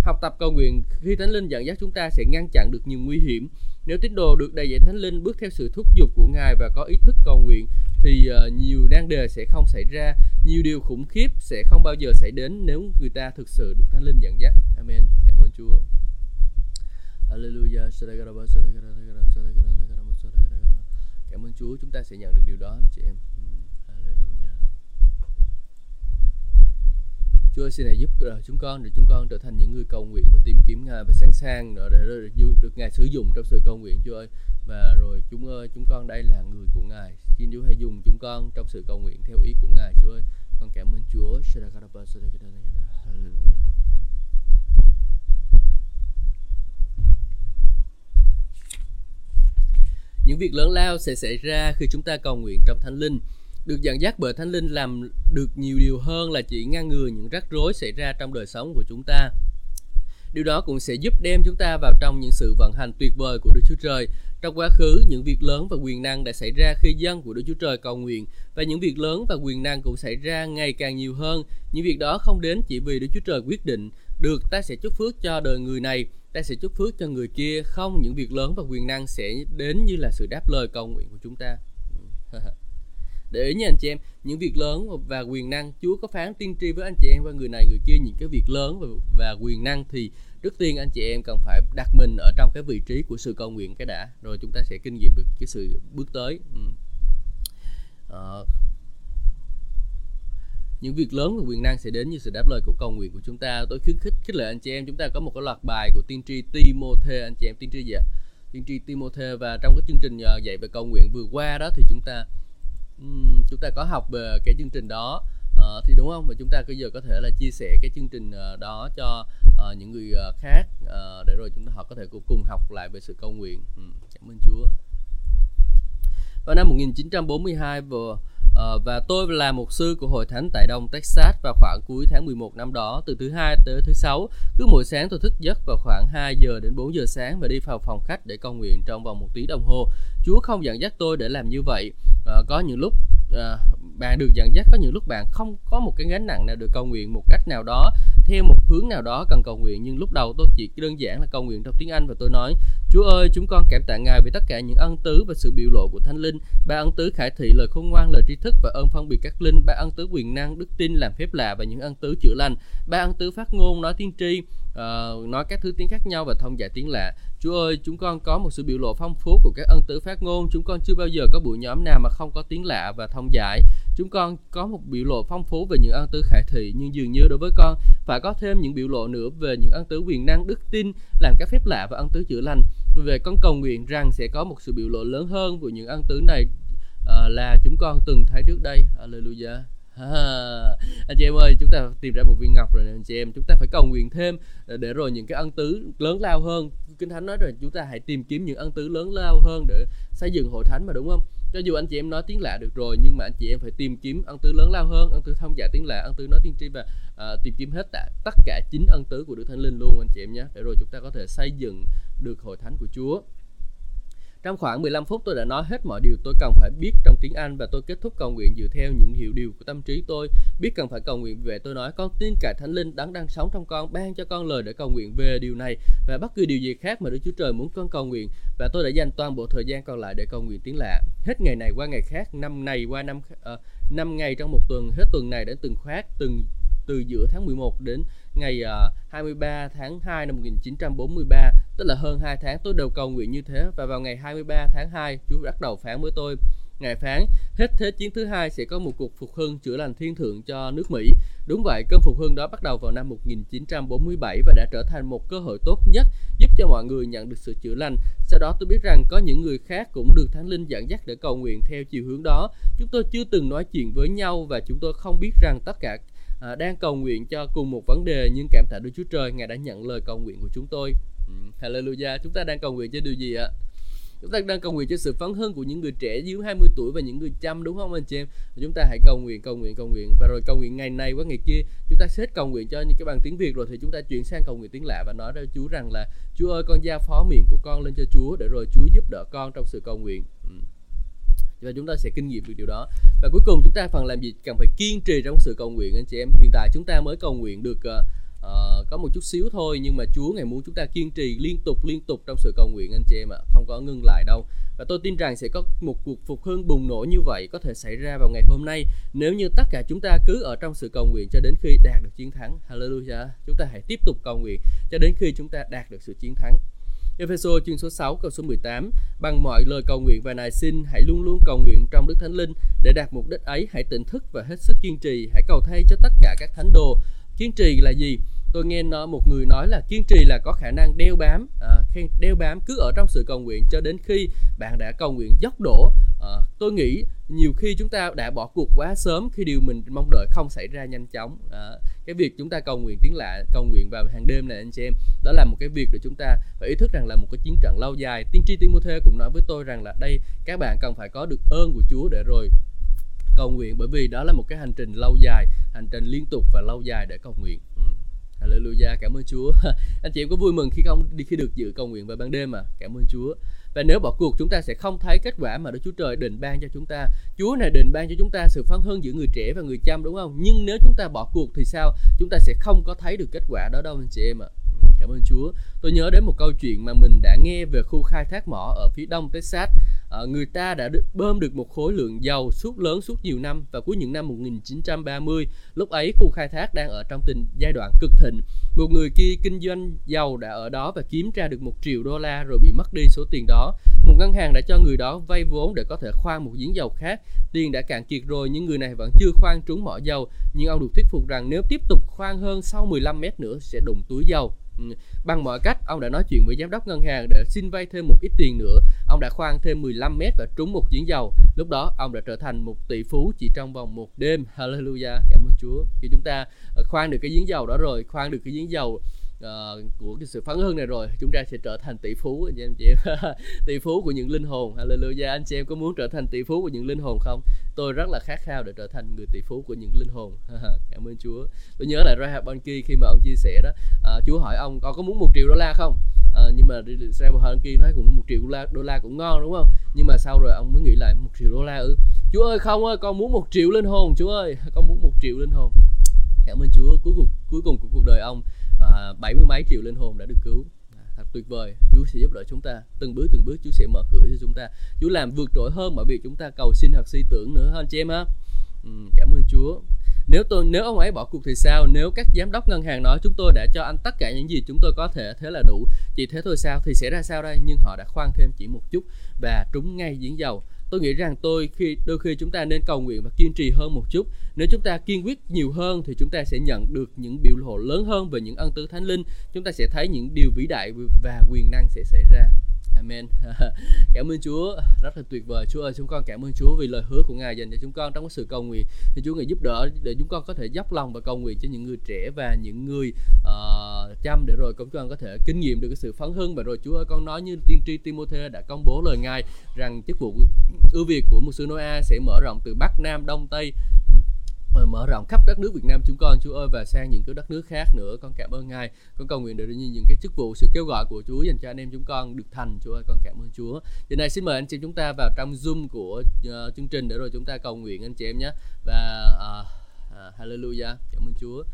Học tập cầu nguyện khi Thánh Linh dẫn dắt chúng ta sẽ ngăn chặn được nhiều nguy hiểm. Nếu tín đồ được đầy dạy Thánh Linh bước theo sự thúc giục của Ngài và có ý thức cầu nguyện thì uh, nhiều nan đề sẽ không xảy ra, nhiều điều khủng khiếp sẽ không bao giờ xảy đến nếu người ta thực sự được Thánh Linh dẫn dắt. Amen. Cảm ơn Chúa. Alleluia. Cảm ơn Chúa, chúng ta sẽ nhận được điều đó anh chị em. Chúa xin hãy giúp chúng con để chúng con trở thành những người cầu nguyện và tìm kiếm Ngài và sẵn sàng để, để được Ngài sử dụng trong sự cầu nguyện Chúa ơi. Và rồi chúng ơi, chúng con đây là người của Ngài. Xin Chúa hãy dùng chúng con trong sự cầu nguyện theo ý của Ngài Chúa ơi. Con cảm ơn Chúa. Những việc lớn lao sẽ xảy ra khi chúng ta cầu nguyện trong Thánh Linh được dẫn dắt bởi thánh linh làm được nhiều điều hơn là chỉ ngăn ngừa những rắc rối xảy ra trong đời sống của chúng ta điều đó cũng sẽ giúp đem chúng ta vào trong những sự vận hành tuyệt vời của Đức Chúa Trời. Trong quá khứ, những việc lớn và quyền năng đã xảy ra khi dân của Đức Chúa Trời cầu nguyện và những việc lớn và quyền năng cũng xảy ra ngày càng nhiều hơn. Những việc đó không đến chỉ vì Đức Chúa Trời quyết định được ta sẽ chúc phước cho đời người này, ta sẽ chúc phước cho người kia. Không, những việc lớn và quyền năng sẽ đến như là sự đáp lời cầu nguyện của chúng ta. *laughs* để ý nha anh chị em những việc lớn và quyền năng Chúa có phán tiên tri với anh chị em và người này người kia những cái việc lớn và, và quyền năng thì trước tiên anh chị em cần phải đặt mình ở trong cái vị trí của sự cầu nguyện cái đã rồi chúng ta sẽ kinh nghiệm được cái sự bước tới. Ừ. à, những việc lớn và quyền năng sẽ đến như sự đáp lời của cầu nguyện của chúng ta. Tôi khuyến khích khích lệ anh chị em chúng ta có một cái loạt bài của tiên tri Timothy anh chị em tiên tri gì ạ? Tiên tri Timothy và trong cái chương trình ờ, dạy về cầu nguyện vừa qua đó thì chúng ta chúng ta có học về cái chương trình đó uh, thì đúng không và chúng ta bây giờ có thể là chia sẻ cái chương trình uh, đó cho uh, những người uh, khác uh, để rồi chúng ta họ có thể cùng học lại về sự cầu nguyện ừ, cảm ơn Chúa vào năm 1942 vừa Uh, và tôi là một sư của hội thánh tại Đông Texas vào khoảng cuối tháng 11 năm đó, từ thứ hai tới thứ sáu. Cứ mỗi sáng tôi thức giấc vào khoảng 2 giờ đến 4 giờ sáng và đi vào phòng khách để cầu nguyện trong vòng một tiếng đồng hồ. Chúa không dẫn dắt tôi để làm như vậy. Uh, có những lúc Ờ, bạn được dẫn dắt có những lúc bạn không có một cái gánh nặng nào được cầu nguyện một cách nào đó theo một hướng nào đó cần cầu nguyện. Nhưng lúc đầu tôi chỉ đơn giản là cầu nguyện trong tiếng Anh và tôi nói Chúa ơi chúng con cảm tạ Ngài vì tất cả những ân tứ và sự biểu lộ của Thánh Linh. Ba ân tứ khải thị lời khôn ngoan lời tri thức và ơn phân biệt các linh. Ba ân tứ quyền năng đức tin làm phép lạ và những ân tứ chữa lành. Ba ân tứ phát ngôn nói tiên tri uh, nói các thứ tiếng khác nhau và thông giải tiếng lạ. Chúa ơi, chúng con có một sự biểu lộ phong phú của các ân tứ phát ngôn. Chúng con chưa bao giờ có buổi nhóm nào mà không có tiếng lạ và thông giải. Chúng con có một biểu lộ phong phú về những ân tứ khải thị, nhưng dường như đối với con phải có thêm những biểu lộ nữa về những ân tứ quyền năng, đức tin, làm các phép lạ và ân tứ chữa lành. Về con cầu nguyện rằng sẽ có một sự biểu lộ lớn hơn của những ân tứ này uh, là chúng con từng thấy trước đây. Hallelujah. À, *laughs* anh chị em ơi chúng ta tìm ra một viên ngọc rồi nè anh chị em. Chúng ta phải cầu nguyện thêm ờ, để rồi những cái ân tứ lớn lao hơn. Kinh thánh nói rồi chúng ta hãy tìm kiếm những ân tứ lớn lao hơn để xây dựng hội thánh mà đúng không? Cho dù anh chị em nói tiếng lạ được rồi nhưng mà anh chị em phải tìm kiếm ân tứ lớn lao hơn. Ân tứ thông giả tiếng lạ ân tứ nói tiên tri và uh, tìm kiếm hết tạ, tất cả chín ân tứ của đức thánh linh luôn anh chị em nhé. Để rồi chúng ta có thể xây dựng được hội thánh của chúa trong khoảng 15 phút tôi đã nói hết mọi điều tôi cần phải biết trong tiếng Anh và tôi kết thúc cầu nguyện dựa theo những hiệu điều của tâm trí tôi. Biết cần phải cầu nguyện về tôi nói con tin cả Thánh Linh đấng đang sống trong con ban cho con lời để cầu nguyện về điều này và bất cứ điều gì khác mà Đức Chúa Trời muốn con cầu nguyện và tôi đã dành toàn bộ thời gian còn lại để cầu nguyện tiếng lạ. Hết ngày này qua ngày khác, năm này qua năm uh, năm ngày trong một tuần, hết tuần này đến tuần khác, từng từ giữa tháng 11 đến ngày à, 23 tháng 2 năm 1943 tức là hơn 2 tháng tôi đều cầu nguyện như thế và vào ngày 23 tháng 2 Chúa bắt đầu phán với tôi Ngài phán hết thế chiến thứ hai sẽ có một cuộc phục hưng chữa lành thiên thượng cho nước Mỹ. Đúng vậy, cơn phục hưng đó bắt đầu vào năm 1947 và đã trở thành một cơ hội tốt nhất giúp cho mọi người nhận được sự chữa lành. Sau đó tôi biết rằng có những người khác cũng được Thánh Linh dẫn dắt để cầu nguyện theo chiều hướng đó. Chúng tôi chưa từng nói chuyện với nhau và chúng tôi không biết rằng tất cả à, đang cầu nguyện cho cùng một vấn đề nhưng cảm tạ Đức Chúa Trời Ngài đã nhận lời cầu nguyện của chúng tôi. Ừ, hallelujah. Chúng ta đang cầu nguyện cho điều gì ạ? Chúng ta đang cầu nguyện cho sự phấn hưng của những người trẻ dưới 20 tuổi và những người chăm đúng không anh chị em? Chúng ta hãy cầu nguyện, cầu nguyện, cầu nguyện và rồi cầu nguyện ngày này qua ngày kia. Chúng ta hết cầu nguyện cho những cái bằng tiếng Việt rồi thì chúng ta chuyển sang cầu nguyện tiếng lạ và nói với Chúa rằng là Chúa ơi con giao phó miệng của con lên cho Chúa để rồi Chúa giúp đỡ con trong sự cầu nguyện. Và chúng ta sẽ kinh nghiệm được điều đó. Và cuối cùng chúng ta phần làm gì cần phải kiên trì trong sự cầu nguyện anh chị em? Hiện tại chúng ta mới cầu nguyện được uh, uh, có một chút xíu thôi nhưng mà Chúa ngày muốn chúng ta kiên trì liên tục liên tục trong sự cầu nguyện anh chị em ạ. À, không có ngưng lại đâu. Và tôi tin rằng sẽ có một cuộc phục hưng bùng nổ như vậy có thể xảy ra vào ngày hôm nay nếu như tất cả chúng ta cứ ở trong sự cầu nguyện cho đến khi đạt được chiến thắng. Hallelujah. Chúng ta hãy tiếp tục cầu nguyện cho đến khi chúng ta đạt được sự chiến thắng. Ephesos chương số 6 câu số 18 Bằng mọi lời cầu nguyện và nài xin hãy luôn luôn cầu nguyện trong Đức Thánh Linh. Để đạt mục đích ấy hãy tỉnh thức và hết sức kiên trì. Hãy cầu thay cho tất cả các thánh đồ. Kiên trì là gì? Tôi nghe nó một người nói là kiên trì là có khả năng đeo bám. À, đeo bám cứ ở trong sự cầu nguyện cho đến khi bạn đã cầu nguyện dốc đổ. Ờ, tôi nghĩ nhiều khi chúng ta đã bỏ cuộc quá sớm khi điều mình mong đợi không xảy ra nhanh chóng à, cái việc chúng ta cầu nguyện tiếng lạ cầu nguyện vào hàng đêm này anh chị em đó là một cái việc để chúng ta phải ý thức rằng là một cái chiến trận lâu dài tiên tri Timothy cũng nói với tôi rằng là đây các bạn cần phải có được ơn của Chúa để rồi cầu nguyện bởi vì đó là một cái hành trình lâu dài hành trình liên tục và lâu dài để cầu nguyện ừ. Hallelujah, cảm ơn Chúa. *laughs* Anh chị em có vui mừng khi không đi khi được dự cầu nguyện vào ban đêm mà. Cảm ơn Chúa. Và nếu bỏ cuộc, chúng ta sẽ không thấy kết quả mà Đức Chúa Trời định ban cho chúng ta. Chúa này định ban cho chúng ta sự phấn hưng giữa người trẻ và người chăm, đúng không? Nhưng nếu chúng ta bỏ cuộc thì sao? Chúng ta sẽ không có thấy được kết quả đó đâu, anh chị em ạ. Cảm ơn Chúa. Tôi nhớ đến một câu chuyện mà mình đã nghe về khu khai thác mỏ ở phía đông Texas. À, người ta đã được, bơm được một khối lượng dầu suốt lớn suốt nhiều năm và cuối những năm 1930 lúc ấy khu khai thác đang ở trong tình giai đoạn cực thịnh. Một người kia kinh doanh dầu đã ở đó và kiếm ra được một triệu đô la rồi bị mất đi số tiền đó. Một ngân hàng đã cho người đó vay vốn để có thể khoan một giếng dầu khác. Tiền đã cạn kiệt rồi nhưng người này vẫn chưa khoan trúng mỏ dầu. Nhưng ông được thuyết phục rằng nếu tiếp tục khoan hơn sau 15 mét nữa sẽ đụng túi dầu. Bằng mọi cách, ông đã nói chuyện với giám đốc ngân hàng để xin vay thêm một ít tiền nữa. Ông đã khoan thêm 15 mét và trúng một giếng dầu. Lúc đó, ông đã trở thành một tỷ phú chỉ trong vòng một đêm. *laughs* Hallelujah, cảm ơn Chúa. Khi chúng ta ờ, khoan được cái giếng dầu đó rồi, khoan được cái giếng dầu uh, của cái sự phấn hưng này rồi chúng ta sẽ trở thành tỷ phú anh chị chị em *laughs* tỷ phú của những linh hồn hallelujah anh chị em có muốn trở thành tỷ phú của những linh hồn không tôi rất là khát khao để trở thành người tỷ phú của những linh hồn. *laughs* Cảm ơn Chúa. Tôi nhớ lại Rahab Bonki khi mà ông chia sẻ đó. À, Chúa hỏi ông con có muốn một triệu đô la không? À, nhưng mà Rahab Bonki nói cũng một triệu đô la đô la cũng ngon đúng không? Nhưng mà sau rồi ông mới nghĩ lại một triệu đô la ư? Chúa ơi không ơi con muốn một triệu linh hồn Chúa ơi. *laughs* Con muốn một triệu linh hồn. Cảm ơn Chúa. Cuối cùng cuối cùng của cuộc đời ông à, bảy mươi mấy triệu linh hồn đã được cứu thật tuyệt vời. Chúa sẽ giúp đỡ chúng ta. Từng bước từng bước Chúa sẽ mở cửa cho chúng ta. Chúa làm vượt trội hơn mọi việc chúng ta cầu xin hoặc suy tưởng nữa anh chị em ha. Ừ, cảm ơn Chúa. Nếu tôi nếu ông ấy bỏ cuộc thì sao? Nếu các giám đốc ngân hàng nói chúng tôi đã cho anh tất cả những gì chúng tôi có thể thế là đủ chỉ thế thôi sao? Thì sẽ ra sao đây? Nhưng họ đã khoan thêm chỉ một chút và trúng ngay giếng dầu tôi nghĩ rằng tôi khi, đôi khi chúng ta nên cầu nguyện và kiên trì hơn một chút. Nếu chúng ta kiên quyết nhiều hơn thì chúng ta sẽ nhận được những biểu lộ lớn hơn về những ân tứ thánh linh. Chúng ta sẽ thấy những điều vĩ đại và quyền năng sẽ xảy ra. Amen. *laughs* cảm ơn Chúa, rất là tuyệt vời. Chúa ơi, chúng con cảm ơn Chúa vì lời hứa của Ngài dành cho chúng con trong cái sự cầu nguyện. Thì Chúa ngài giúp đỡ để chúng con có thể dốc lòng và cầu nguyện cho những người trẻ và những người uh, chăm để rồi chúng con có thể kinh nghiệm được cái sự phấn hưng và rồi Chúa ơi, con nói như tiên tri Timothy đã công bố lời Ngài rằng chức vụ ưu việt của một sư Noah sẽ mở rộng từ Bắc Nam Đông Tây Ờ, mở rộng khắp đất nước Việt Nam chúng con Chúa ơi và sang những cái đất nước khác nữa. Con cảm ơn Ngài. Con cầu nguyện được như những cái chức vụ sự kêu gọi của Chúa dành cho anh em chúng con được thành. Chúa ơi con cảm ơn Chúa. Giờ này xin mời anh chị chúng ta vào trong zoom của uh, chương trình để rồi chúng ta cầu nguyện anh chị em nhé. Và uh, uh, hallelujah. Cảm ơn Chúa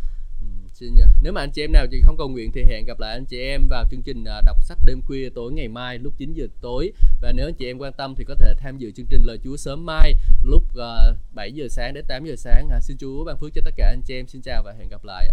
xin nếu mà anh chị em nào chị không cầu nguyện thì hẹn gặp lại anh chị em vào chương trình à, đọc sách đêm khuya tối ngày mai lúc 9 giờ tối. Và nếu anh chị em quan tâm thì có thể tham dự chương trình lời Chúa sớm mai lúc à, 7 giờ sáng đến 8 giờ sáng. À, xin Chúa ban phước cho tất cả anh chị em. Xin chào và hẹn gặp lại